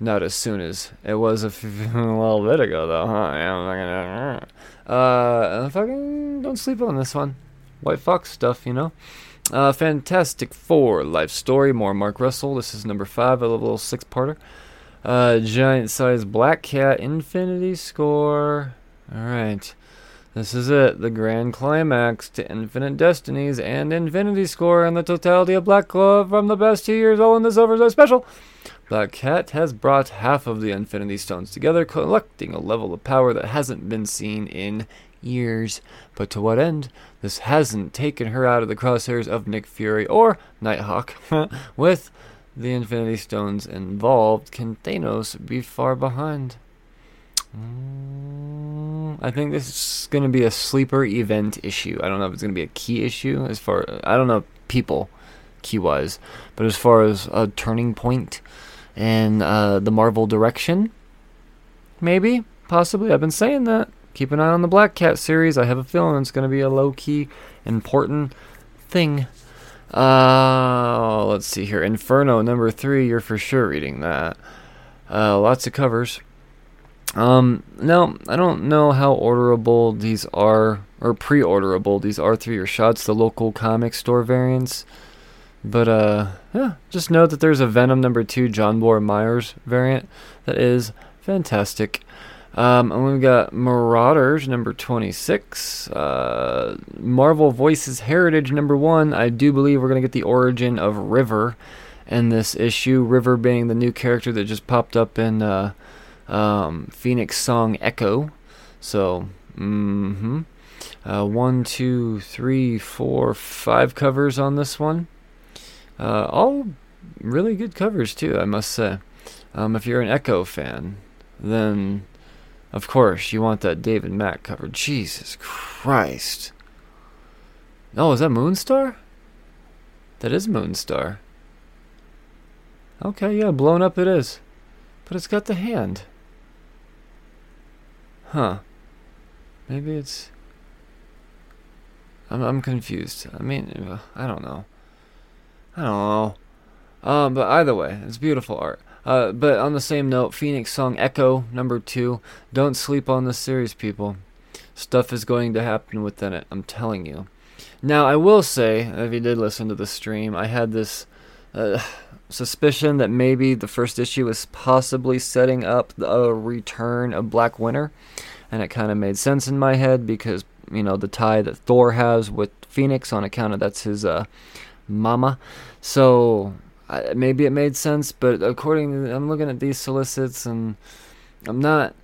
Not as soon as it was a, (laughs) little bit ago, though, huh? Yeah, uh, fucking don't sleep on this one. White Fox stuff, you know. Uh, Fantastic Four life story. More Mark Russell. This is number five. A little six parter. Uh, giant size Black Cat Infinity Score. All right. This is it. The grand climax to Infinite Destinies and Infinity Score and the totality of Black Glove from the best two years all in this oversized special. Black Cat has brought half of the Infinity Stones together, collecting a level of power that hasn't been seen in years. But to what end? This hasn't taken her out of the crosshairs of Nick Fury or Nighthawk. (laughs) With the Infinity Stones involved, can Thanos be far behind? Mm, I think this is going to be a sleeper event issue. I don't know if it's going to be a key issue as far I don't know people key wise, but as far as a turning point in uh, the Marvel direction, maybe possibly. I've been saying that keep an eye on the Black Cat series. I have a feeling it's going to be a low key important thing. Uh, let's see here. Inferno number three. You're for sure reading that. Uh, lots of covers. Um, now I don't know how orderable these are or pre-orderable these are through your shots, the local comic store variants. But uh, yeah, just know that there's a Venom number two Jonboy Meyers variant that is fantastic. Um, and we've got Marauders number 26. Uh, Marvel Voices Heritage number 1. I do believe we're going to get the origin of River in this issue. River being the new character that just popped up in uh, um, Phoenix Song Echo. So, mm-hmm. Uh, one, two, three, four, five covers on this one. Uh, all really good covers, too, I must say. Um, if you're an Echo fan, then of course, you want that David Mack cover. Jesus Christ. Oh, is that Moonstar? That is Moonstar. Okay, yeah, blown up it is. But it's got the hand. Huh. Maybe it's. I'm I'm confused. I mean, I don't know. I don't know. Um, but either way, it's beautiful art. Uh, but on the same note, Phoenix song Echo number two. Don't sleep on this series, people. Stuff is going to happen within it. I'm telling you. Now, I will say, if you did listen to the stream, I had this uh, suspicion that maybe the first issue was possibly setting up a return of Black Winter, and it kind of made sense in my head because you know the tie that Thor has with Phoenix on account of that's his uh, mama. So uh, maybe it made sense, but according to, I'm looking at these solicits and I'm not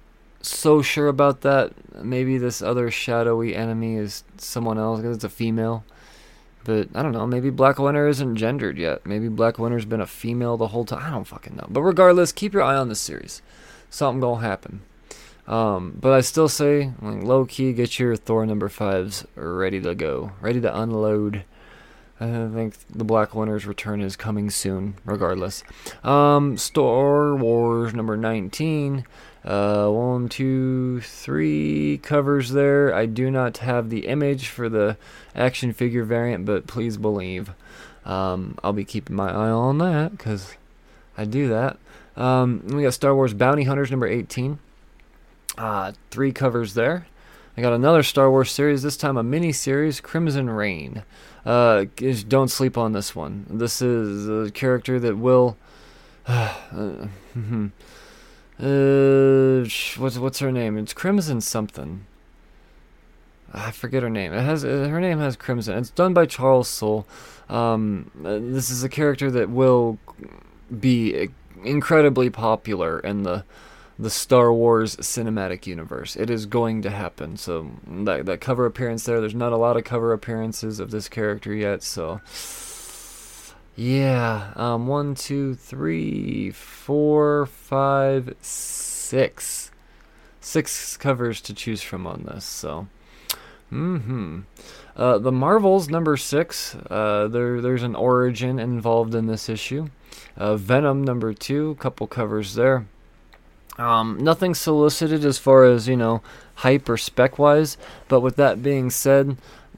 so sure about that. Maybe this other shadowy enemy is someone else because it's a female. But I don't know. Maybe Black Winter isn't gendered yet. Maybe Black Winter's been a female the whole time. I don't fucking know. But regardless, keep your eye on this series. Something gonna happen. Um, but I still say, like, low key, get your Thor number fives ready to go, ready to unload. I think the Black Winter's return is coming soon, regardless. Um, Star Wars number 19. Uh, one, two, three covers there. I do not have the image for the action figure variant, but please believe um, I'll be keeping my eye on that because I do that. Um, we got Star Wars Bounty Hunters number 18. Uh, three covers there. I got another Star Wars series, this time a mini series, Crimson Reign. Uh, don't sleep on this one. This is a character that will. (sighs) Uh, (laughs) uh, what's what's her name? It's Crimson something. I forget her name. It has uh, her name has Crimson. It's done by Charles Soule. Um, uh, this is a character that will be incredibly popular in the the Star Wars cinematic universe. It is going to happen. So that that cover appearance there. There's not a lot of cover appearances of this character yet. So yeah, um, one, two, three, four, five, six, six covers to choose from on this. So. Hmm. Uh, the Marvels number six. Uh, there, there's an origin involved in this issue. Uh, Venom number two. Couple covers there. Um, nothing solicited as far as, you know, hype or spec wise, but with that being said,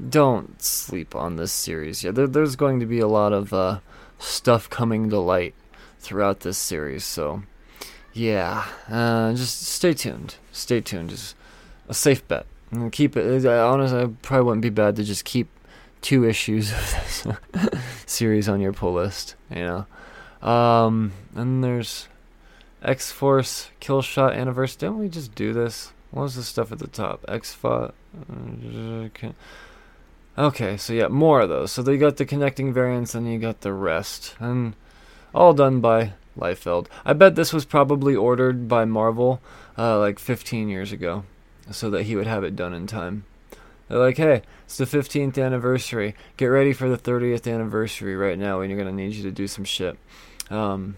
don't sleep on this series. Yeah, there, there's going to be a lot of uh, stuff coming to light throughout this series, so yeah, uh, just stay tuned. Stay tuned. Just a safe bet. And keep it. Honestly, I probably wouldn't be bad to just keep two issues of this (laughs) series on your pull list. You know, um, and there's X Force Kill Shot Anniversary. Didn't we just do this? What was the stuff at the top? X Force. Okay, so yeah, more of those. So they got the connecting variants, and you got the rest, and all done by Liefeld. I bet this was probably ordered by Marvel uh, like 15 years ago, so that he would have it done in time. They're like, hey, it's the 15th anniversary. Get ready for the 30th anniversary right now, and you're gonna need you to do some shit. Um,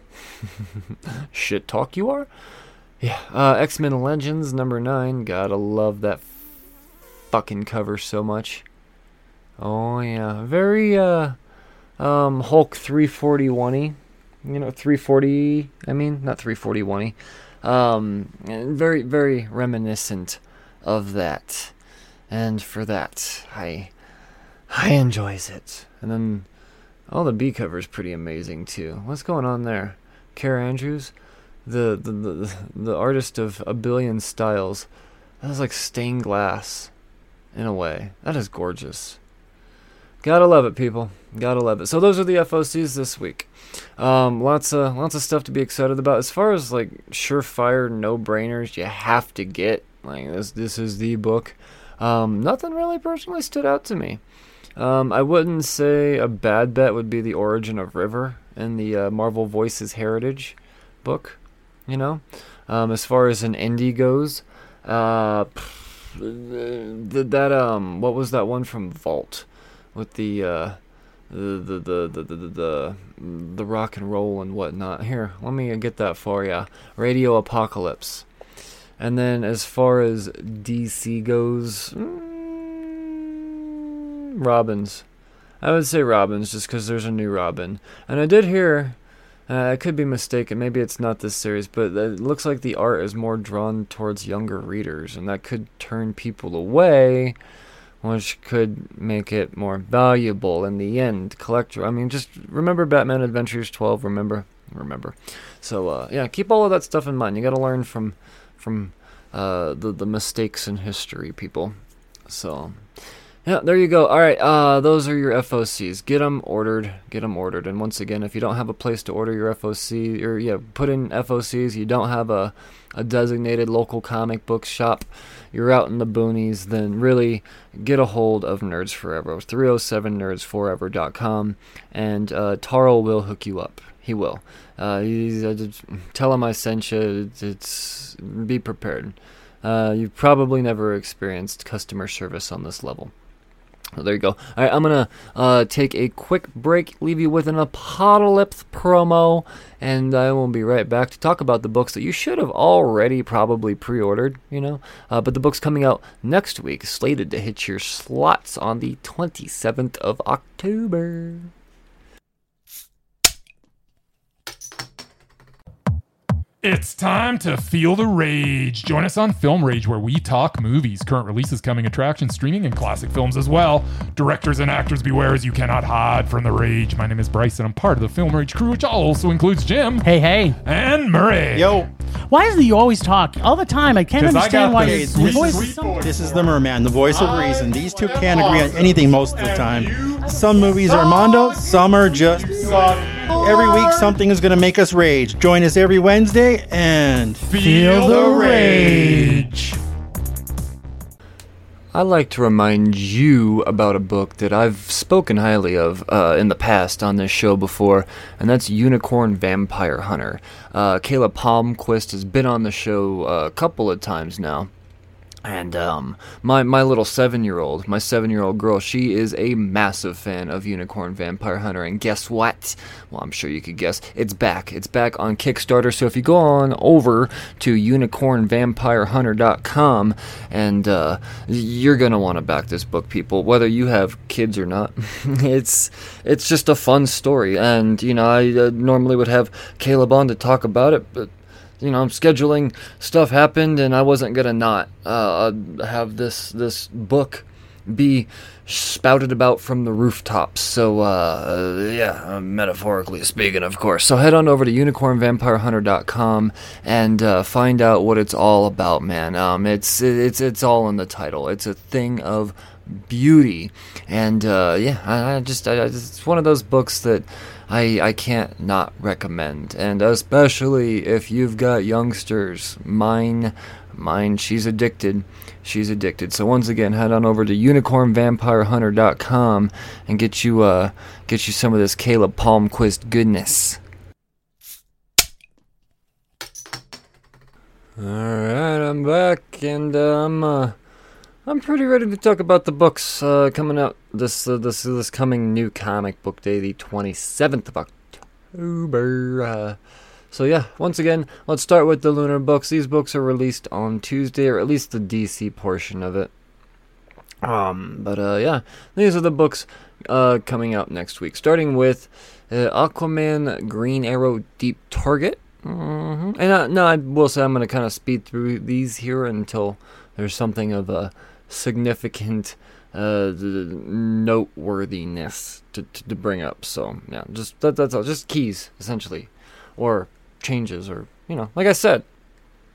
(laughs) shit talk you are? Yeah. Uh, X Men Legends number nine. Gotta love that fucking cover so much. Oh yeah, very uh, um, Hulk 341y. You know, 340. I mean, not 341y. Um, very very reminiscent of that, and for that, I I enjoys it. And then all the B cover is pretty amazing too. What's going on there? Kaare Andrews, the, the the the artist of a billion styles. That is like stained glass, in a way. That is gorgeous. Gotta love it, people. Gotta love it. So those are the FOCs this week. Um, lots of lots of stuff to be excited about. As far as like surefire no brainers, you have to get like this. This is the book. Um, nothing really personally stood out to me. Um, I wouldn't say a bad bet would be the origin of River in the uh, Marvel Voices Heritage book. You know, um, as far as an indie goes, uh, that um, what was that one from Vault with the uh, the, the, the, the, the, the, the rock and roll and whatnot. Here, let me get that for you. Radio Apocalypse. And then as far as DC goes, mm, Robins. I would say Robins just because there's a new Robin. And I did hear Uh, I could be mistaken. Maybe it's not this series, but it looks like the art is more drawn towards younger readers, and that could turn people away, which could make it more valuable in the end. Collector. I mean, just remember Batman Adventures 12. Remember, remember. So uh, yeah, keep all of that stuff in mind. You got to learn from from uh, the the mistakes in history, people. So yeah, there you go. All right, uh, those are your FOCs. Get them ordered. Get them ordered. And once again, if you don't have a place to order your FOC, or yeah, put in FOCs. You don't have a a designated local comic book shop. You're out in the boonies. Then really get a hold of Nerds Forever. 307nerdsforever.com, and uh, Taro will hook you up. He will. Uh, he's, uh, tell him I sent you. It's, it's be prepared. Uh, you've probably never experienced customer service on this level. So there you go. All right, I'm gonna uh, take a quick break, leave you with an apocalypse promo, and I will be right back to talk about the books that you should have already probably pre-ordered. You know, uh, but the book's coming out next week, slated to hit your slots on the 27th of October. It's time to feel the rage. Join us on Film Rage, where we talk movies, current releases, coming attractions, streaming, and classic films as well. Directors and actors beware as you cannot hide from the rage. My name is Bryce, and I'm part of the Film Rage crew, which also includes Jim Hey, hey. and Murray. Yo, Why is it you always talk all the time? I can't understand got why the your sweet, voice sweet is so. voice. this is the Merman, the voice of reason. These two can't agree on anything most of the time. Some movies are Mondo, some are just. Every week, something is going to make us rage. Join us every Wednesday and Feel the rage. I'd like to remind you about a book that I've spoken highly of uh, in the past on this show before, and that's Unicorn Vampire Hunter. Uh, Caleb Palmquist has been on the show uh, a couple of times now. And um, my my little seven year old, my seven year old girl, she is a massive fan of Unicorn Vampire Hunter. And guess what? Well, I'm sure you could guess. It's back. It's back on Kickstarter. So if you go on over to unicornvampirehunter.com, and uh, you're gonna want to back this book, people, whether you have kids or not. (laughs) it's it's just a fun story. And you know, I uh, normally would have Caleb on to talk about it, but you know, I'm scheduling stuff happened, and I wasn't gonna not uh, have this this book be spouted about from the rooftops. So uh, yeah, metaphorically speaking, of course. So head on over to unicornvampirehunter.com and uh, find out what it's all about, man. Um, it's it's it's all in the title. It's a thing of beauty, and uh, yeah, I, I just I- it's one of those books that. I, I can't not recommend. And especially if you've got youngsters. Mine, mine, she's addicted. She's addicted. So once again, head on over to unicornvampirehunter.com and get you uh get you some of this Caleb Palmquist goodness. Alright, I'm back and I'm uh I'm pretty ready to talk about the books uh, coming out this uh, this this coming new comic book day, the 27th of October. Uh, so yeah, once again, let's start with the Lunar books. These books are released on Tuesday, or at least the DC portion of it. Um, but uh, yeah, these are the books uh, coming out next week, starting with uh, Aquaman, Green Arrow, Deep Target. hmm And uh, no, I will say I'm going to kind of speed through these here until there's something of a significant uh, noteworthiness to, to, to bring up. So yeah, just that, that's all. Just keys essentially, or changes, or you know, like I said,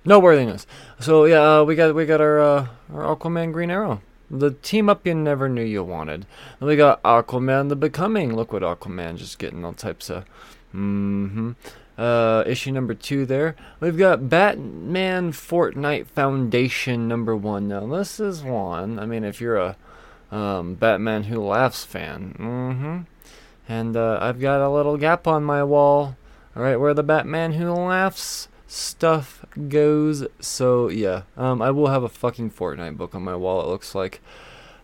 noteworthiness. So yeah, uh, we got we got our uh, our Aquaman Green Arrow. The team up you never knew you wanted. And we got Aquaman the Becoming. Look what Aquaman just getting all types of. Mm-hmm. Uh, issue number two there. We've got Batman Fortnite Foundation number one. Now this is one. I mean, if you're a um, Batman Who Laughs fan, mm-hmm. And uh, I've got a little gap on my wall, right where the Batman Who Laughs stuff goes. So yeah, um, I will have a fucking Fortnite book on my wall. It looks like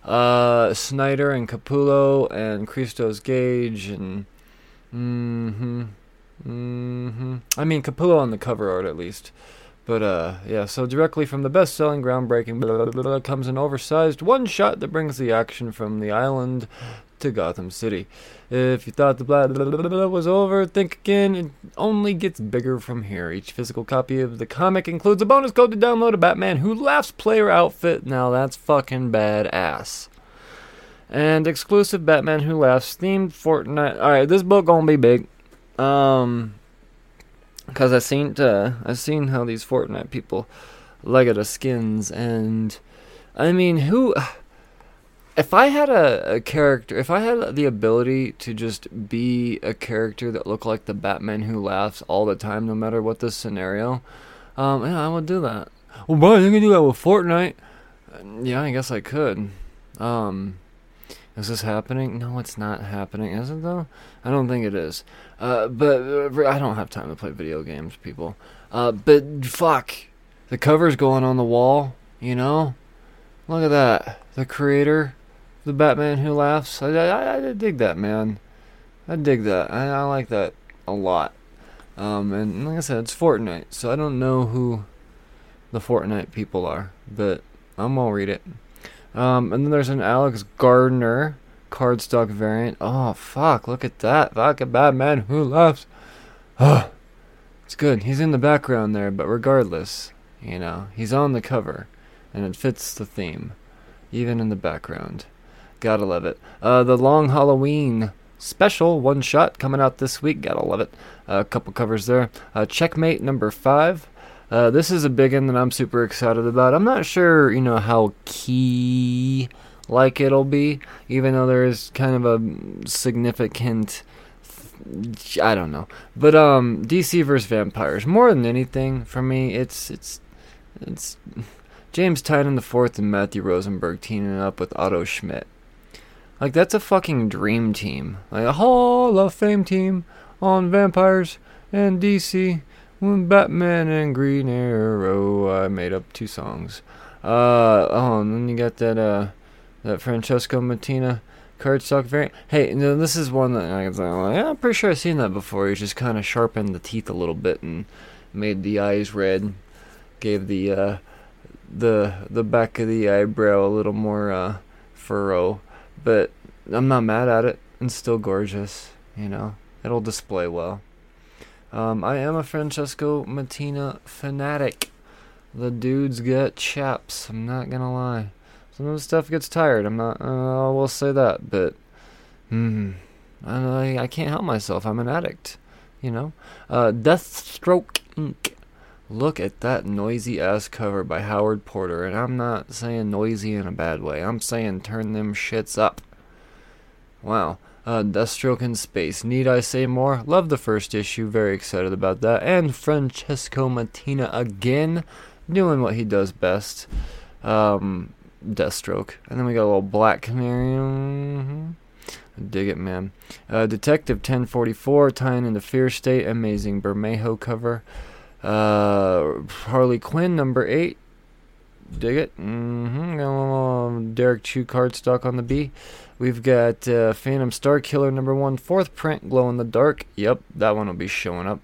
uh, Snyder and Capullo and Christos Gage and mm-hmm. Mm-hmm. I mean Capullo on the cover art at least. But uh yeah, so directly from the best-selling groundbreaking blah, blah, blah, comes an oversized one shot that brings the action from the island to Gotham City. If you thought the blah, blah, blah, blah, was over, think again. It only gets bigger from here. Each physical copy of the comic includes a bonus code to download a Batman Who Laughs player outfit. Now that's fucking badass. And exclusive Batman Who Laughs themed Fortnite. All right, this book gonna be big. Um, cause I seen uh, I seen how these Fortnite people like the skins, and I mean, who? If I had a, a character, if I had the ability to just be a character that looked like the Batman who laughs all the time, no matter what the scenario, um, yeah, I would do that. Well, Brian, you can do that with Fortnite. Uh, Yeah, I guess I could. Um, is this happening? No, it's not happening, is it though? I don't think it is. Uh, but uh, I don't have time to play video games, people. Uh, but fuck, the cover's going on the wall. You know, look at that. The creator, the Batman who laughs. I, I, I dig that, man. I dig that. I, I like that a lot. Um, and like I said, it's Fortnite, so I don't know who the Fortnite people are, but I'm gonna read it. Um, and then there's an Alex Garner cardstock variant. Oh fuck! Look at that. Fuck a Batman who laughs. Oh, it's good. He's in the background there, but regardless, you know, he's on the cover, and it fits the theme, even in the background. Gotta love it. Uh, the Long Halloween special one shot coming out this week. Gotta love it. a couple covers there. Uh, Checkmate number five. Uh, this is a big one that I'm super excited about. I'm not sure, you know, how key like it'll be, even though there is kind of a significant. I don't know, but um, DC vs vampires. More than anything, for me, it's it's it's James Tynion the Fourth and Matthew Rosenberg teaming up with Otto Schmidt. Like that's a fucking dream team, like a Hall of Fame team on vampires and DC. Batman and Green Arrow, I made up two songs. Uh, oh, and then you got that uh, that Francesco Mattina cardstock variant. Hey, no, this is one that I say, like, yeah, I'm pretty sure I've seen that before. He's just kind of sharpened the teeth a little bit and made the eyes red, gave the uh, the the back of the eyebrow a little more uh, furrow. But I'm not mad at it. It's still gorgeous. You know, it'll display well. Um, I am a Francesco Mattina fanatic. The dude's got chaps. I'm not gonna lie. Some of the stuff gets tired. I'm not. Uh, I will say that, but hmm, I, I can't help myself. I'm an addict. You know. Uh, Deathstroke Inc. Look at that noisy ass cover by Howard Porter, and I'm not saying noisy in a bad way. I'm saying turn them shits up. Wow. Uh, Deathstroke in Space. Need I say more? Love the first issue. Very excited about that. And Francesco Mattina again, doing what he does best. Um, Deathstroke. And then we got a little Black Canary. hmm Dig it, man. Uh, Detective 1044, tying into Fear State. Amazing Bermejo cover. Uh, Harley Quinn number 8. Dig it. Mm-hmm. Um, Derrick Chew cardstock on the B. We've got uh, Phantom Star Killer number one, fourth print, glow in the dark. Yep, that one will be showing up.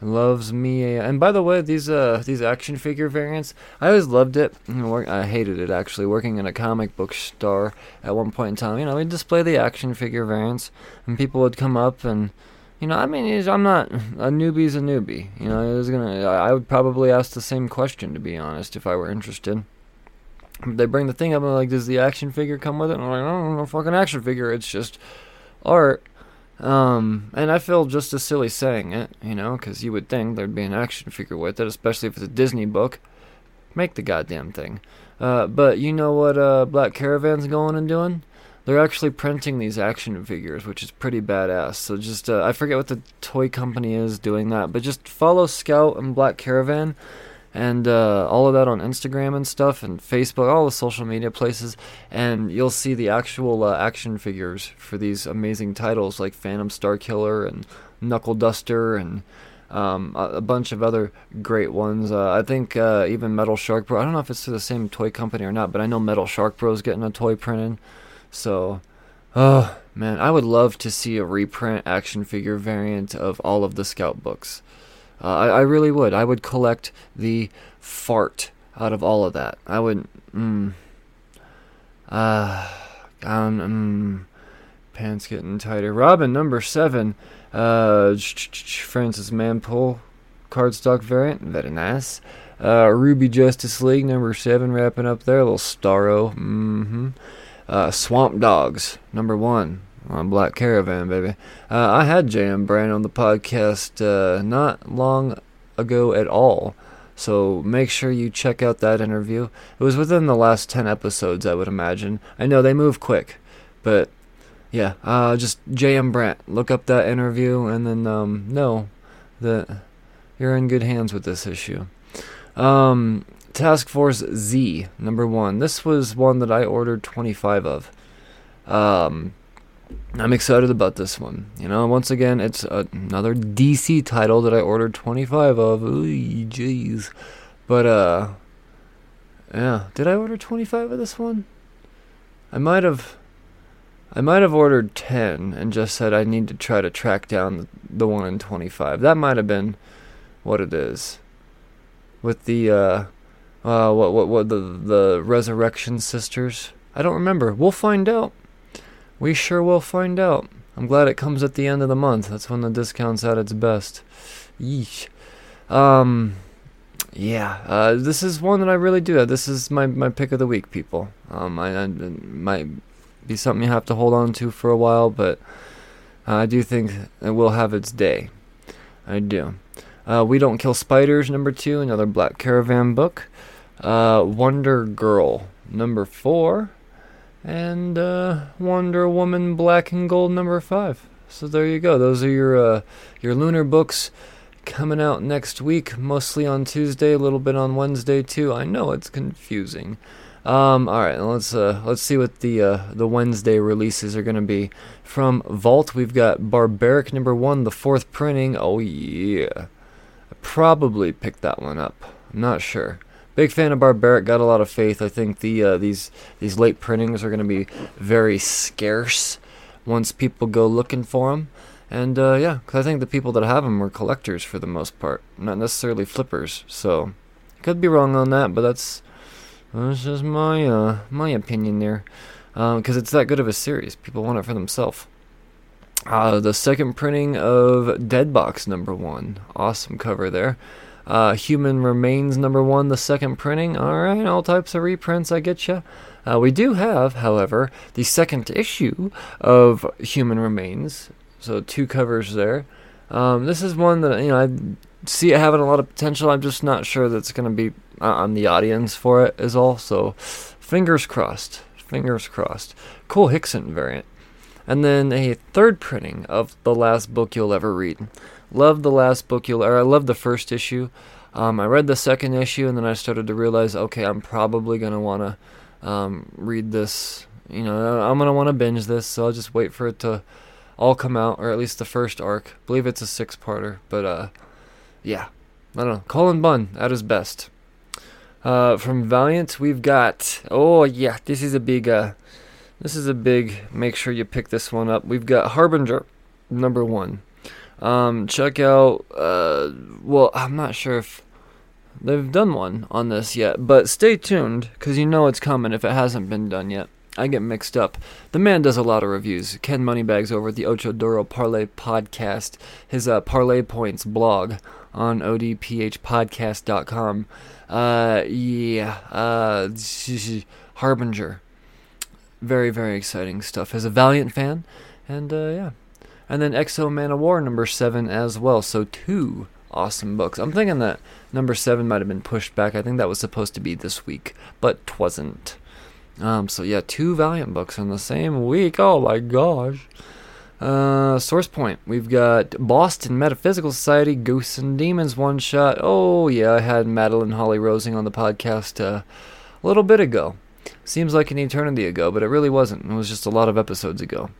Loves me, and by the way, these uh these action figure variants, I always loved it. I hated it actually. Working in a comic book store at one point in time, you know, we display the action figure variants, and people would come up and, you know, I mean, I'm not a newbie's a newbie. You know, it was gonna. I would probably ask the same question to be honest if I were interested. They bring the thing up and like, does the action figure come with it? And I'm like, oh, no fucking action figure. It's just art. Um, and I feel just as silly saying it, you know, because you would think there'd be an action figure with it, especially if it's a Disney book. Make the goddamn thing. Uh, but you know what uh, Black Caravan's going and doing? They're actually printing these action figures, which is pretty badass. So just, uh, I forget what the toy company is doing that, but just follow Scout and Black Caravan and uh, all of that on Instagram and stuff, and Facebook, all the social media places, and you'll see the actual uh, action figures for these amazing titles like Phantom Star Killer and Knuckle Duster and um, a, a bunch of other great ones. Uh, I think uh, even Metal Shark Bro. I don't know if it's to the same toy company or not, but I know Metal Shark Bro's getting a toy printed. So, oh man, I would love to see a reprint action figure variant of all of the Scout books. Uh, I, I really would. I would collect the fart out of all of that. I would. Mm, uh, um, mm, pants getting tighter. Robin number seven. Uh, Francis Manapul cardstock variant, very nice. Uh, Ruby Justice League number seven, wrapping up there. A little Starro. Mm-hmm. Uh, Swamp Dogs number one on Black Caravan, baby. Uh, I had J.M. Brand on the podcast uh, not long ago at all. So make sure you check out that interview. It was within the last 10 episodes, I would imagine. I know they move quick, but yeah, uh, just J.M. Brandt. Look up that interview and then um, know that you're in good hands with this issue. Um, Task Force Z, number one. This was one that I ordered 25 of. Um, I'm excited about this one. You know, once again, it's another DC title that I ordered 25 of. Ooh, jeez. But, uh, yeah. Did I order 25 of this one? I might have. I might have ordered 10 and just said I need to try to track down the, one in 25. That might have been what it is. With the, uh, uh, what, what, what, the, the Resurrection Sisters? I don't remember. We'll find out. We sure will find out. I'm glad it comes at the end of the month. That's when the discount's at its best. Yeesh. Um, yeah, uh, this is one that I really do. This is my, my pick of the week, people. Um, I, I might be something you have to hold on to for a while, but I do think it will have its day. I do. Uh, we Don't Kill Spiders, number two, another Black Caravan book. Uh, Wonder Girl, number four and uh, Wonder Woman Black and Gold number five. So there you go. Those are your uh, your lunar books coming out next week, mostly on Tuesday, a little bit on Wednesday too. I know it's confusing. Um, all right, let's uh, let's see what the uh, the Wednesday releases are going to be. From Vault, we've got Barbaric number one, the fourth printing. Oh yeah, I probably picked that one up. I'm not sure. Big fan of Barbaric. Got a lot of faith. I think the uh, these these late printings are going to be very scarce once people go looking for them. And uh, yeah, cause I think the people that have them are collectors for the most part, not necessarily flippers. So could be wrong on that, but that's that's just my uh, my opinion there. Because um, it's that good of a series, people want it for themselves. Uh, the second printing of Deadbox number one, awesome cover there. Uh, Human Remains number one, the second printing. All right, all types of reprints, I get you. Uh, we do have, however, the second issue of Human Remains. So two covers there. Um, this is one that you know I see it having a lot of potential. I'm just not sure that's going to be uh, on the audience for it. Is all. So fingers crossed. Fingers crossed. Cool Hickson variant. And then a third printing of the last book you'll ever read. Loved the last book you or I loved the first issue. Um, I read the second issue and then I started to realize, okay, I'm probably gonna want to um, read this. You know, I'm gonna want to binge this, so I'll just wait for it to all come out, or at least the first arc. I believe it's a six-parter, but uh, yeah, I don't know. Cullen Bunn at his best. Uh, from Valiant, we've got oh yeah, this is a big uh, this is a big. Make sure you pick this one up. We've got Harbinger, number one. Um, check out. Uh, well, I'm not sure if they've done one on this yet, but stay tuned because you know it's coming if it hasn't been done yet. I get mixed up. The man does a lot of reviews. Ken Moneybags over at the Ocho Duro Parlay podcast, his uh, Parlay Points blog on odphpodcast.com. Uh, yeah, uh, (laughs) Harbinger. Very, very exciting stuff. As a Valiant fan, and uh, yeah, and then X-O Manowar number seven as well. So two awesome books. I'm thinking that number seven might have been pushed back. I think that was supposed to be this week, but twasn't. Um, so yeah, two Valiant books in the same week. Oh my gosh. Uh, source point. We've got Boston Metaphysical Society, Ghosts and Demons one shot. Oh yeah, I had Madeleine Holly-Rosing on the podcast uh, a little bit ago. Seems like an eternity ago, but it really wasn't. It was just a lot of episodes ago.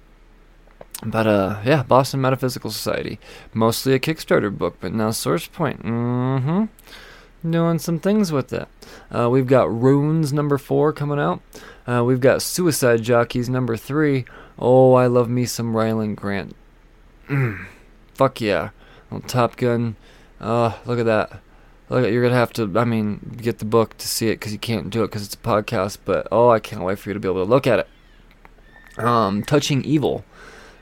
But uh, yeah, Boston Metaphysical Society, mostly a Kickstarter book, but now Source Point, mm-hmm, doing some things with it. Uh, we've got Runes number four coming out. Uh, we've got Suicide Jockeys number three. Oh, I love me some Ryland Grant. Mm, (clears throat) fuck yeah, Top Gun. Uh, look at that. Look, you're gonna have to. I mean, get the book to see it because you can't do it because it's a podcast. But oh, I can't wait for you to be able to look at it. Um, Touching Evil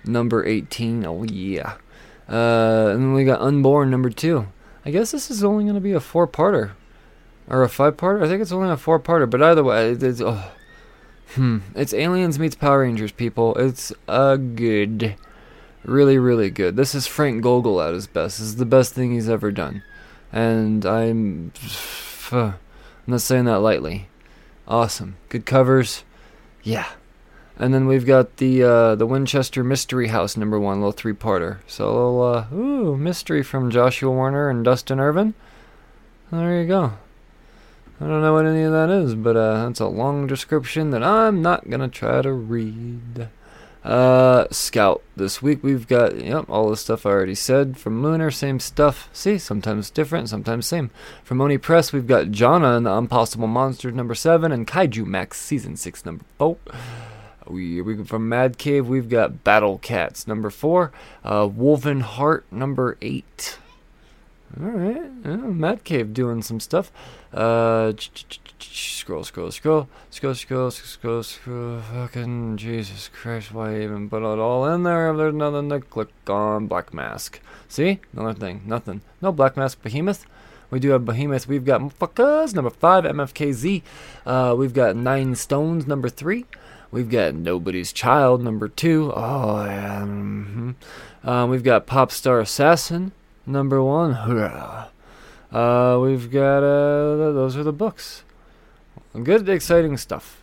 number 18. Oh, yeah. Uh, and then we got Unborn number two. I guess this is only going to be a four-parter or a five-parter. I think it's only a four-parter, but either way, it's oh, hmm, it's Aliens meets Power Rangers. People, it's a good, really, really good. This is Frank Gogol at his best. This is the best thing he's ever done, and I'm, (sighs) I'm not saying that lightly. Awesome, good covers, yeah. And then we've got the uh, the Winchester Mystery House number one, little three parter. So a little uh, ooh mystery from Joshua Werner and Dustin Irvin. There you go. I don't know what any of that is, but uh, that's a long description that I'm not gonna try to read. Uh, Scout. This week we've got yep all the stuff I already said. From Lunar, same stuff. See, sometimes different, sometimes same. From Oni Press, we've got Jonna and the Unpossible Monsters number seven and Kaiju Max season six number four. We, we from Mad Cave we've got Battle Cats number four, uh, Woven Heart number eight. All right, yeah, Mad Cave doing some stuff. Uh, scroll, scroll, scroll, scroll, scroll, scroll, scroll. Fucking Jesus Christ! Why even put it all in there if there's nothing to click on? Black Mask. See, another thing, nothing. No Black Mask Behemoth. We do have Behemoth. We've got Fuckers number five, MFKZ. Uh, we've got Nine Stones number three. We've got Nobody's Child, number two. Oh, yeah. Mm-hmm. Uh, we've got Pop Star Assassin, number one. Uh, we've got, uh, those are the books. Good, exciting stuff.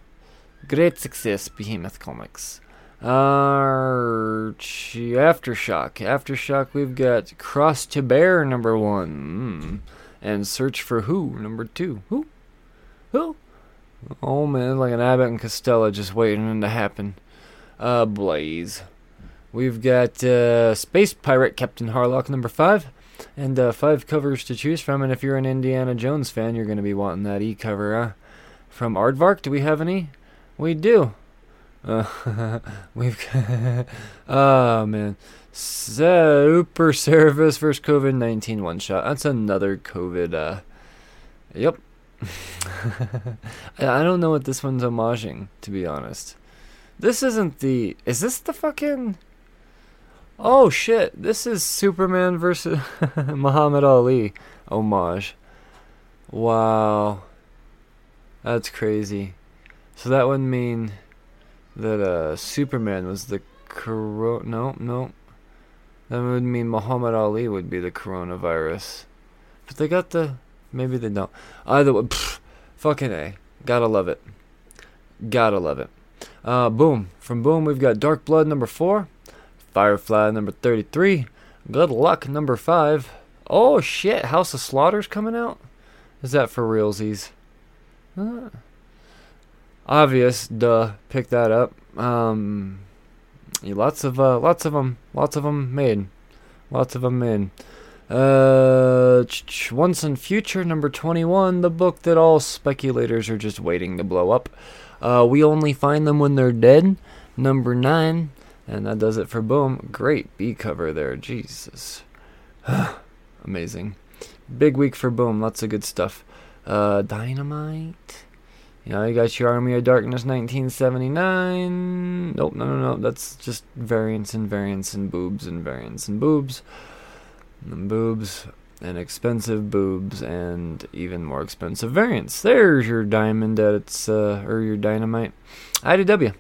Great success, Behemoth Comics. Uh, Aftershock. Aftershock, we've got Cross to Bear, number one. Mm. And Search for Who, number two. Who? Who? Oh man, like an Abbott and Costello just waiting to happen. Uh, Blaze. We've got uh, Space Pirate Captain Harlock number five, and uh, five covers to choose from. And if you're an Indiana Jones fan, you're going to be wanting that E cover. Uh, from Aardvark, do we have any? We do. Uh, (laughs) we've got, (laughs) oh man, Super Service versus COVID 19 one shot. That's another COVID. Uh, yep, (laughs) I don't know what this one's homaging, to be honest. This isn't the. Is this the fucking. Oh shit, this is Superman versus (laughs) Muhammad Ali homage. Wow. That's crazy. So that would mean that uh, Superman was the coro. No, no. That would mean Muhammad Ali would be the coronavirus. But they got the Maybe they don't. Either way, pff, fucking A. Gotta love it. Gotta love it. Uh, boom. From Boom, we've got Dark Blood number 4, Firefly number 33, Good Luck number 5. Oh shit, House of Slaughter's coming out? Is that for realsies? Uh, obvious, duh. Pick that up. Um, lots of uh, lots of them, lots of them made, lots of them made. Uh, Once in Future, number 21, the book that all speculators are just waiting to blow up. Uh, we only find them when they're dead, number 9, and that does it for Boom. Great B cover there, Jesus. (sighs) Amazing. Big week for Boom, lots of good stuff. Uh, Dynamite. You know, you got your Army of Darkness 1979. Nope, no, no, no. That's just variants and variants and boobs and variants and boobs boobs and expensive boobs and even more expensive variants. There's your diamond at its uh, or your dynamite. IDW,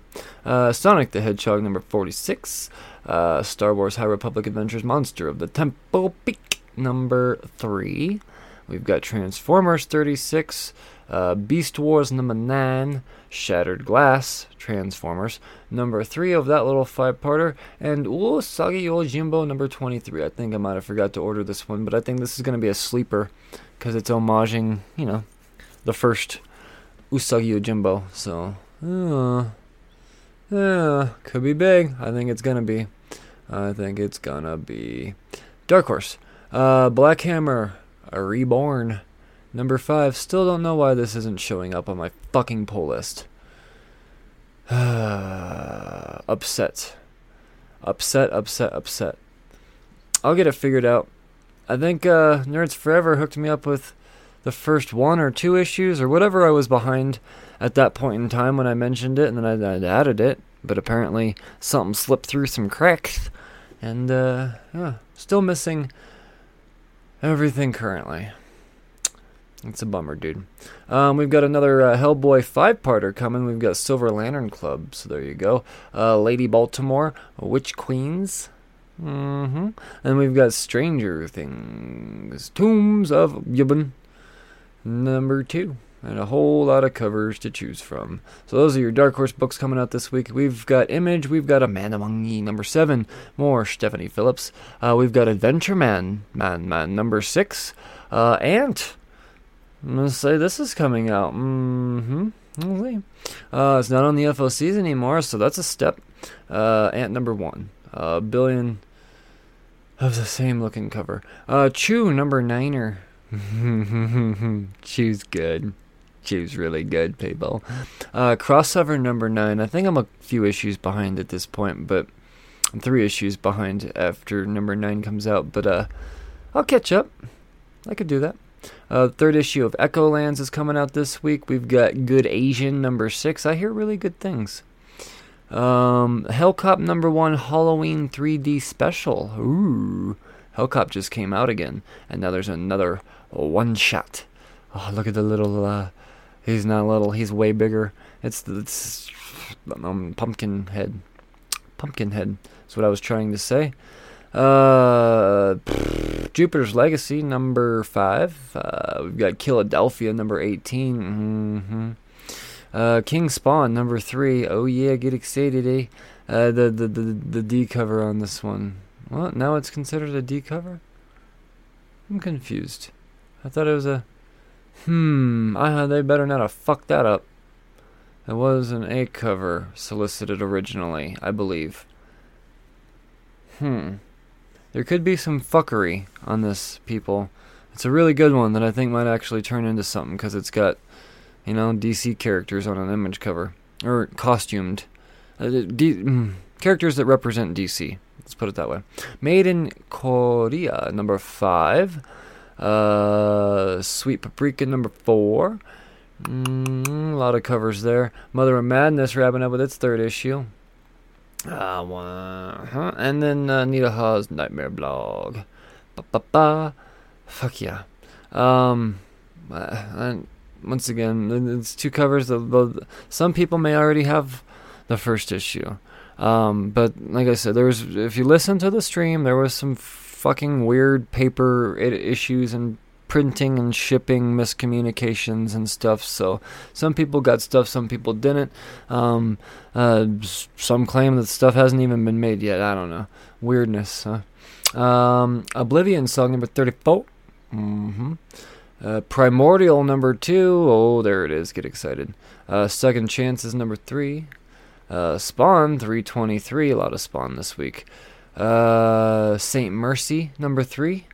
uh, Sonic the Hedgehog number 46, uh, Star Wars High Republic Adventures Monster of the Temple Peak number 3. We've got Transformers 36, uh, Beast Wars number 9, Shattered Glass, Transformers, number 3 of that little five-parter, and Usagi Yojimbo number 23. I think I might have forgot to order this one, but I think this is going to be a sleeper because it's homaging, you know, the first Usagi Yojimbo. So, uh, yeah, could be big. I think it's going to be. I think it's going to be. Dark Horse, uh, Black Hammer, Reborn. Number 5, still don't know why this isn't showing up on my fucking pull list. (sighs) upset. Upset, upset, upset. I'll get it figured out. I think uh, Nerds Forever hooked me up with the first one or two issues or whatever I was behind at that point in time when I mentioned it, and then I, I added it. But apparently something slipped through some cracks, And, uh, still missing everything currently. It's a bummer, dude. Um, we've got another uh, Hellboy five-parter coming. We've got Silver Lantern Club, so there you go. Uh, Lady Baltimore, Witch Queens, mm-hmm. and we've got Stranger Things, Tombs of Yuban, number two, and a whole lot of covers to choose from. So those are your Dark Horse books coming out this week. We've got Image, we've got Amanda Ye, number seven, more Stephanie Phillips. Uh, we've got Adventure Man, Man Man, number six, uh, Ant. I'm gonna say this is coming out. Mm-hmm. Uh, it's not on the FOCs anymore, so that's a step. Uh, Ant number one. Uh, billion of the same looking cover. Uh, Chew number niner. (laughs) Chew's good. Chew's really good, people. Uh, crossover number nine. I think I'm a few issues behind at this point, but I'm three issues behind after number nine comes out. But uh, I'll catch up. I could do that. Uh, third issue of Echolands is coming out this week. We've got Good Asian number six. I hear really good things. Um, Hellcop number one Halloween 3D special. Ooh, Hellcop just came out again, and now there's another one shot. Oh, look at the little. Uh, he's not little. He's way bigger. It's it's um, pumpkin head. Pumpkin head. That's what I was trying to say. Uh, Jupiter's Legacy number five. Uh, we've got Killadelphia number 18. Mm-hmm. Uh, King Spawn number three. Oh yeah, get excited, eh? Uh, the, the the the D cover on this one. Well, now it's considered a D cover. I'm confused. I thought it was a. Hmm. I they better not have fucked that up. It was an A cover solicited originally, I believe. Hmm. There could be some fuckery on this, people. It's a really good one that I think might actually turn into something because it's got, you know, DC characters on an image cover or costumed uh, D- mm, characters that represent DC. Let's put it that way. Made in Korea, number five. Uh, Sweet Paprika, number four. Mm, a lot of covers there. Mother of Madness wrapping up with its third issue. Uh, one, huh? And then uh, Nita Hawes' Nightmare Blog. Ba ba ba. Fuck yeah. Um, uh, once again, it's two covers. The, the, some people may already have the first issue. Um, but like I said, there was if you listen to the stream, there was some fucking weird paper issues and printing and shipping miscommunications and stuff. So some people got stuff, some people didn't. Um, uh, some claim that stuff hasn't even been made yet. I don't know. Weirdness. Huh? Um, Oblivion song number 34. Mm-hmm. Uh, Primordial number two. Oh, there it is. Get excited. Uh, Second Chance is number three. Uh, Spawn 323. A lot of Spawn this week. Uh, Saint Mercy number three.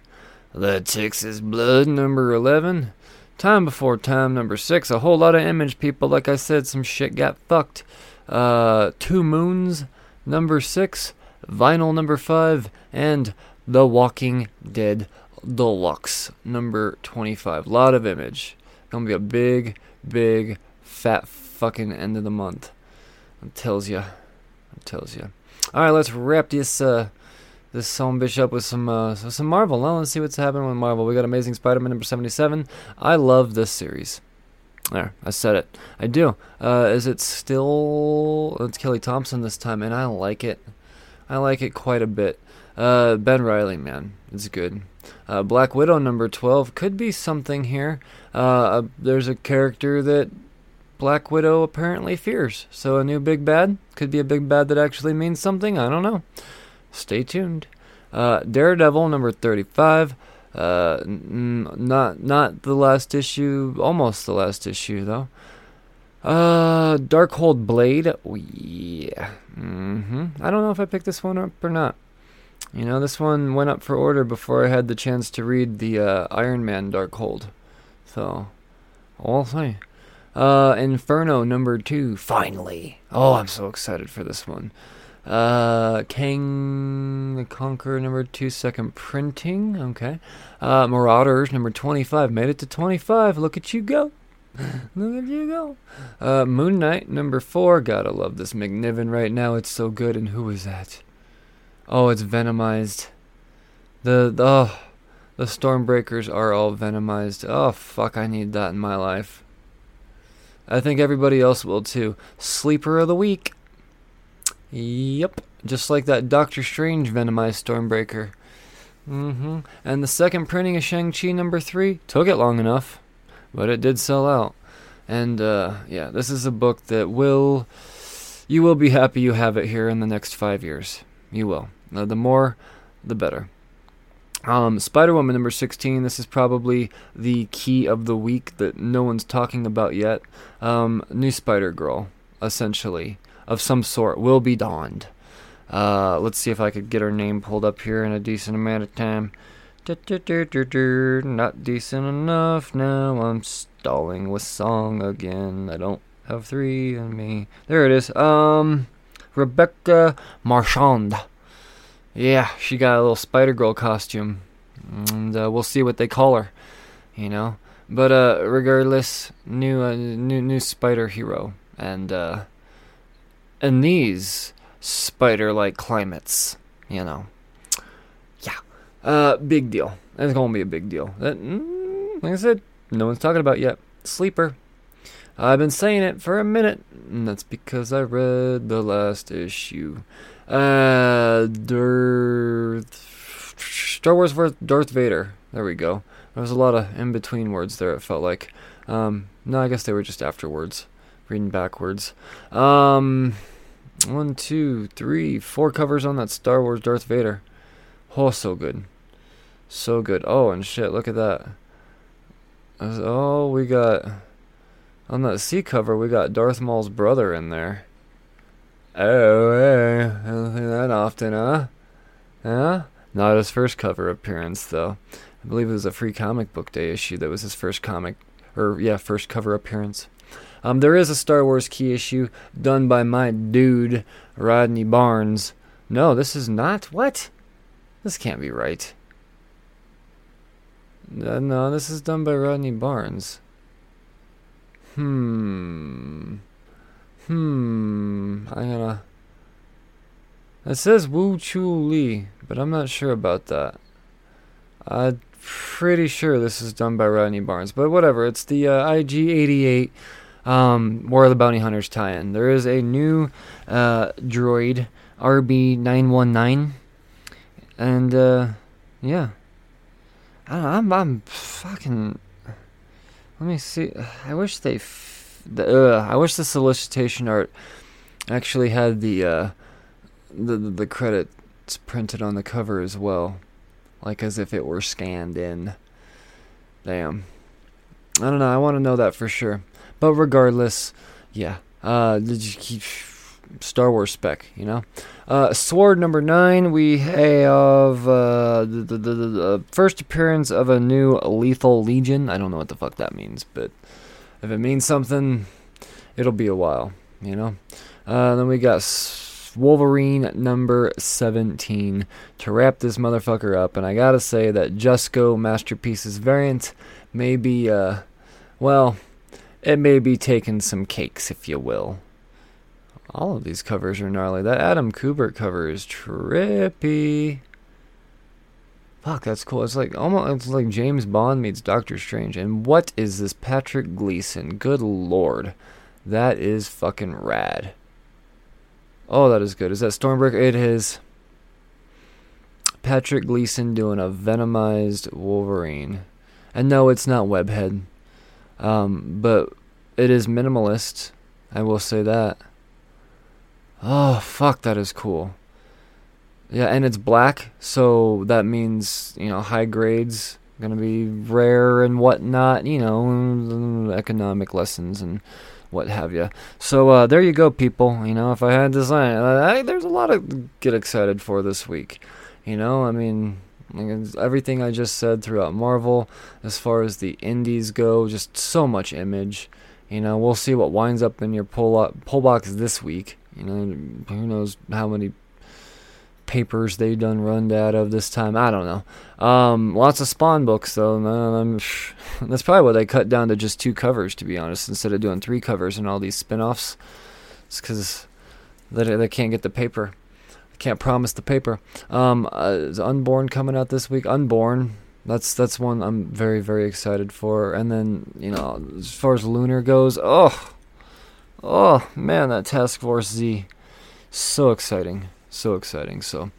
The Texas Blood, number 11. Time Before Time, number 6. A whole lot of image people. Like I said, some shit got fucked. Uh, Two Moons, number 6. Vinyl, number 5. And The Walking Dead Deluxe, number 25. Lot of image. Gonna be a big, big, fat fucking end of the month. It tells you. It tells you. Alright, let's wrap this, uh, this song Bishop with some uh, some Marvel. Now let's see what's happening with Marvel. We got Amazing Spider-Man number seventy-seven. I love this series. There, I said it. I do. Uh, is it still? It's Kelly Thompson this time, and I like it. I like it quite a bit. Uh, ben Reilly, man, it's good. Uh, Black Widow number twelve could be something here. Uh, there's a character that Black Widow apparently fears. So a new big bad could be a big bad that actually means something. I don't know stay tuned. Uh, Daredevil number 35. Uh, n- not not the last issue, almost the last issue though. Uh, Darkhold Blade. Oh, yeah. Mm-hmm. I don't know if I picked this one up or not. You know, this one went up for order before I had the chance to read the uh, Iron Man Darkhold. So, I'll see. Uh, Inferno number two. Finally. Oh, I'm so excited for this one. Uh, Kang the Conqueror number two, second printing. Okay. Uh, Marauders number 25. Made it to 25. Look at you go. (laughs) Look at you go. Uh, Moon Knight number four. Gotta love this McNiven right now. It's so good. And who is that? Oh, it's venomized. The the oh, the Stormbreakers are all venomized. Oh fuck, I need that in my life. I think everybody else will too. Sleeper of the week. Yep, just like that Doctor Strange venomized Stormbreaker. Mm-hmm. And the second printing of Shang-Chi number three took it long enough, but it did sell out. And uh, yeah, this is a book that will you will be happy you have it here in the next five years. You will. Uh, the more, the better. Um, Spider Woman number 16. This is probably the key of the week that no one's talking about yet. Um, new Spider Girl, essentially, of some sort, will be donned. Uh, let's see if I could get her name pulled up here in a decent amount of time. Not decent enough now. I'm stalling with song again. I don't have three in me. There it is. Um, Rebecca Marchand. Yeah, she got a little Spider Girl costume, and uh, we'll see what they call her. You know, but uh, regardless, new uh, new new Spider hero, and uh, in these spider-like climates, you know. Yeah, uh, big deal. It's gonna be a big deal. That, mm, like I said, no one's talking about yet. Sleeper. I've been saying it for a minute, and that's because I read the last issue. Uh, Darth, Star Wars vs. Darth Vader. There we go. There was a lot of in between words there, it felt like. Um, no, I guess they were just afterwards. Reading backwards. Um, one, two, three, four covers on that Star Wars Darth Vader. Oh, so good. So good. Oh, and shit, look at that. Oh, we got. On that C cover, we got Darth Maul's brother in there. Oh, hey, I don't see that often, huh? Yeah? Not his first cover appearance, though. I believe it was a free comic book day issue that was his first comic, or yeah, first cover appearance. Um, there is a Star Wars key issue done by my dude, Rodney Barnes. No, this is not. What? This can't be right. Uh, no, this is done by Rodney Barnes. Hmm. Hmm. I'm gonna. It says Wu Chu Lee, but I'm not sure about that. I'm pretty sure this is done by Rodney Barnes, but whatever. It's the uh, IG88 um, War of the Bounty Hunters tie-in. There is a new uh, droid, RB919, and uh, yeah, I don't know, I'm I'm fucking. Let me see. I wish they. F- the, uh, I wish the solicitation art actually had the uh, the the credits printed on the cover as well, like as if it were scanned in. Damn. I don't know. I want to know that for sure. But regardless, yeah. Uh, Star Wars spec? You know. Uh, Sword number nine. We have uh, the, the, the, the first appearance of a new Lethal Legion. I don't know what the fuck that means, but if it means something, it'll be a while. You know. Uh, then we got Wolverine number 17 to wrap this motherfucker up. And I gotta say that Jusko Masterpieces variant may be, uh, well, it may be taking some cakes, if you will. All of these covers are gnarly. That Adam Kubert cover is trippy. Fuck, that's cool. It's like almost it's like James Bond meets Doctor Strange. And what is this Patrick Gleason? Good lord. That is fucking rad. Oh, that is good. Is that Stormbreaker? It is. Patrick Gleason doing a venomized Wolverine. And no, it's not Webhead. Um, but it is minimalist. I will say that. Oh, fuck, that is cool. Yeah, and it's black, so that means, you know, high grades, gonna be rare and whatnot, you know, economic lessons and what have you. So, uh, there you go, people. You know, if I had design, I, there's a lot to get excited for this week. You know, I mean, everything I just said throughout Marvel, as far as the indies go, just so much image. You know, we'll see what winds up in your pull up, pull box this week. You know, who knows how many papers they done run out of this time. I don't know. Um, lots of Spawn books though. (laughs) That's probably why they cut down to just two covers, to be honest, instead of doing three covers and all these spin-offs. It's because they, they can't get the paper can't promise the paper. Um, uh, Unborn coming out this week? Unborn. That's that's one I'm very very excited for. And then you know, as far as Lunar goes, oh, oh man, that Task Force Z, so exciting, so exciting. So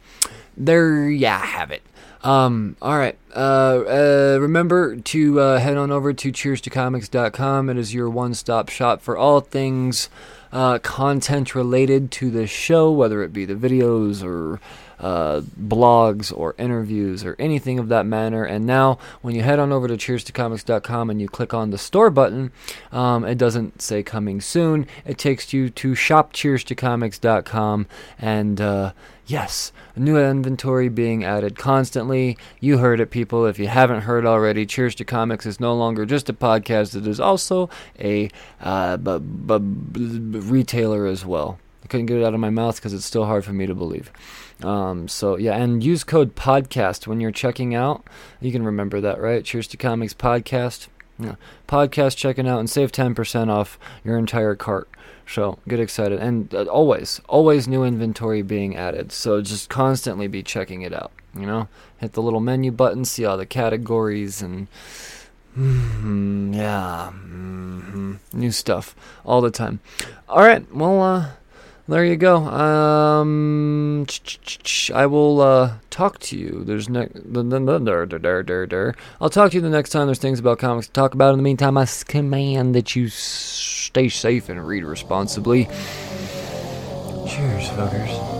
there, yeah, have it. Um, all right. Uh, uh, remember to uh, head on over to cheers2comics.com. It is your one stop shop for all things uh, content related to the show, whether it be the videos or uh, blogs or interviews or anything of that manner. And now, when you head on over to cheers2comics.com and you click on the store button, um, it doesn't say coming soon. It takes you to shopcheers2comics.com and uh, yes, new inventory being added constantly. You heard it, people. If you haven't heard already, Cheers to Comics is no longer just a podcast, it is also a uh, b- b- b- retailer as well. I couldn't get it out of my mouth because it's still hard for me to believe. Um, so yeah, and use code podcast when you're checking out. You can remember that, right? Cheers to Comics podcast. Yeah. Podcast checking out and save 10% off your entire cart. So get excited. And uh, always, always new inventory being added. So just constantly be checking it out. You know, hit the little menu button, see all the categories and. Mm, yeah, mm-hmm, new stuff all the time. All right, well, uh, there you go. Um, I will uh, talk to you. There's ne- I'll talk to you the next time there's things about comics to talk about. In the meantime, I command that you stay safe and read responsibly. Cheers, fuckers.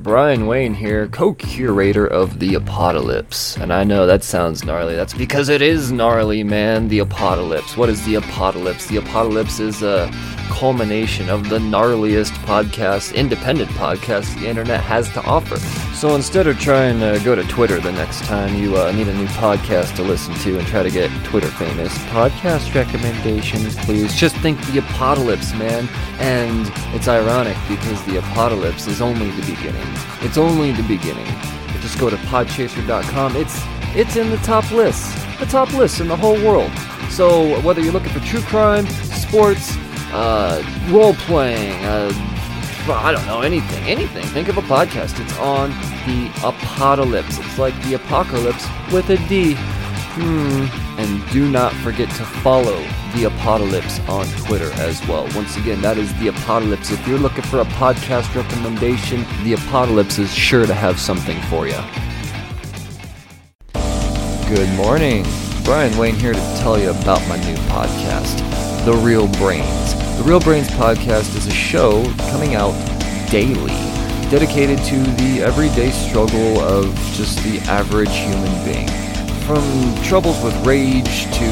Brian Wayne here, co curator of The Apocalypse. And I know that sounds gnarly. That's because it is gnarly, man. The Apocalypse. What is The Apocalypse? The Apocalypse is a culmination of the gnarliest podcast, independent podcast the internet has to offer. So instead of trying to go to Twitter the next time you uh, need a new podcast to listen to and try to get Twitter famous, podcast recommendations, please. Just think The Apocalypse, man. And it's ironic because The Apocalypse is only the beginning. It's only the beginning. Just go to podchaser.com. It's it's in the top lists, the top lists in the whole world. So whether you're looking for true crime, sports, uh, role playing, uh, I don't know anything, anything. Think of a podcast. It's on the apocalypse. It's like the apocalypse with a D. Hmm. And do not forget to follow the apocalypse on Twitter as well. Once again, that is the apocalypse. If you're looking for a podcast recommendation, the apocalypse is sure to have something for you. Good morning. Brian Wayne here to tell you about my new podcast, The Real Brains. The Real Brains podcast is a show coming out daily, dedicated to the everyday struggle of just the average human being. From troubles with rage to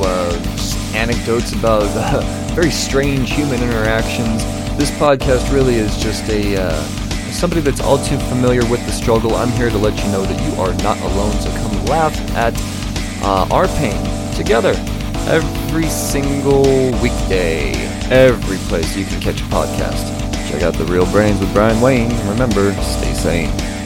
uh, anecdotes about uh, (laughs) very strange human interactions, this podcast really is just a uh, somebody that's all too familiar with the struggle. I'm here to let you know that you are not alone. So come laugh at uh, our pain together every single weekday, every place you can catch a podcast. Check out The Real Brains with Brian Wayne. Remember, stay sane.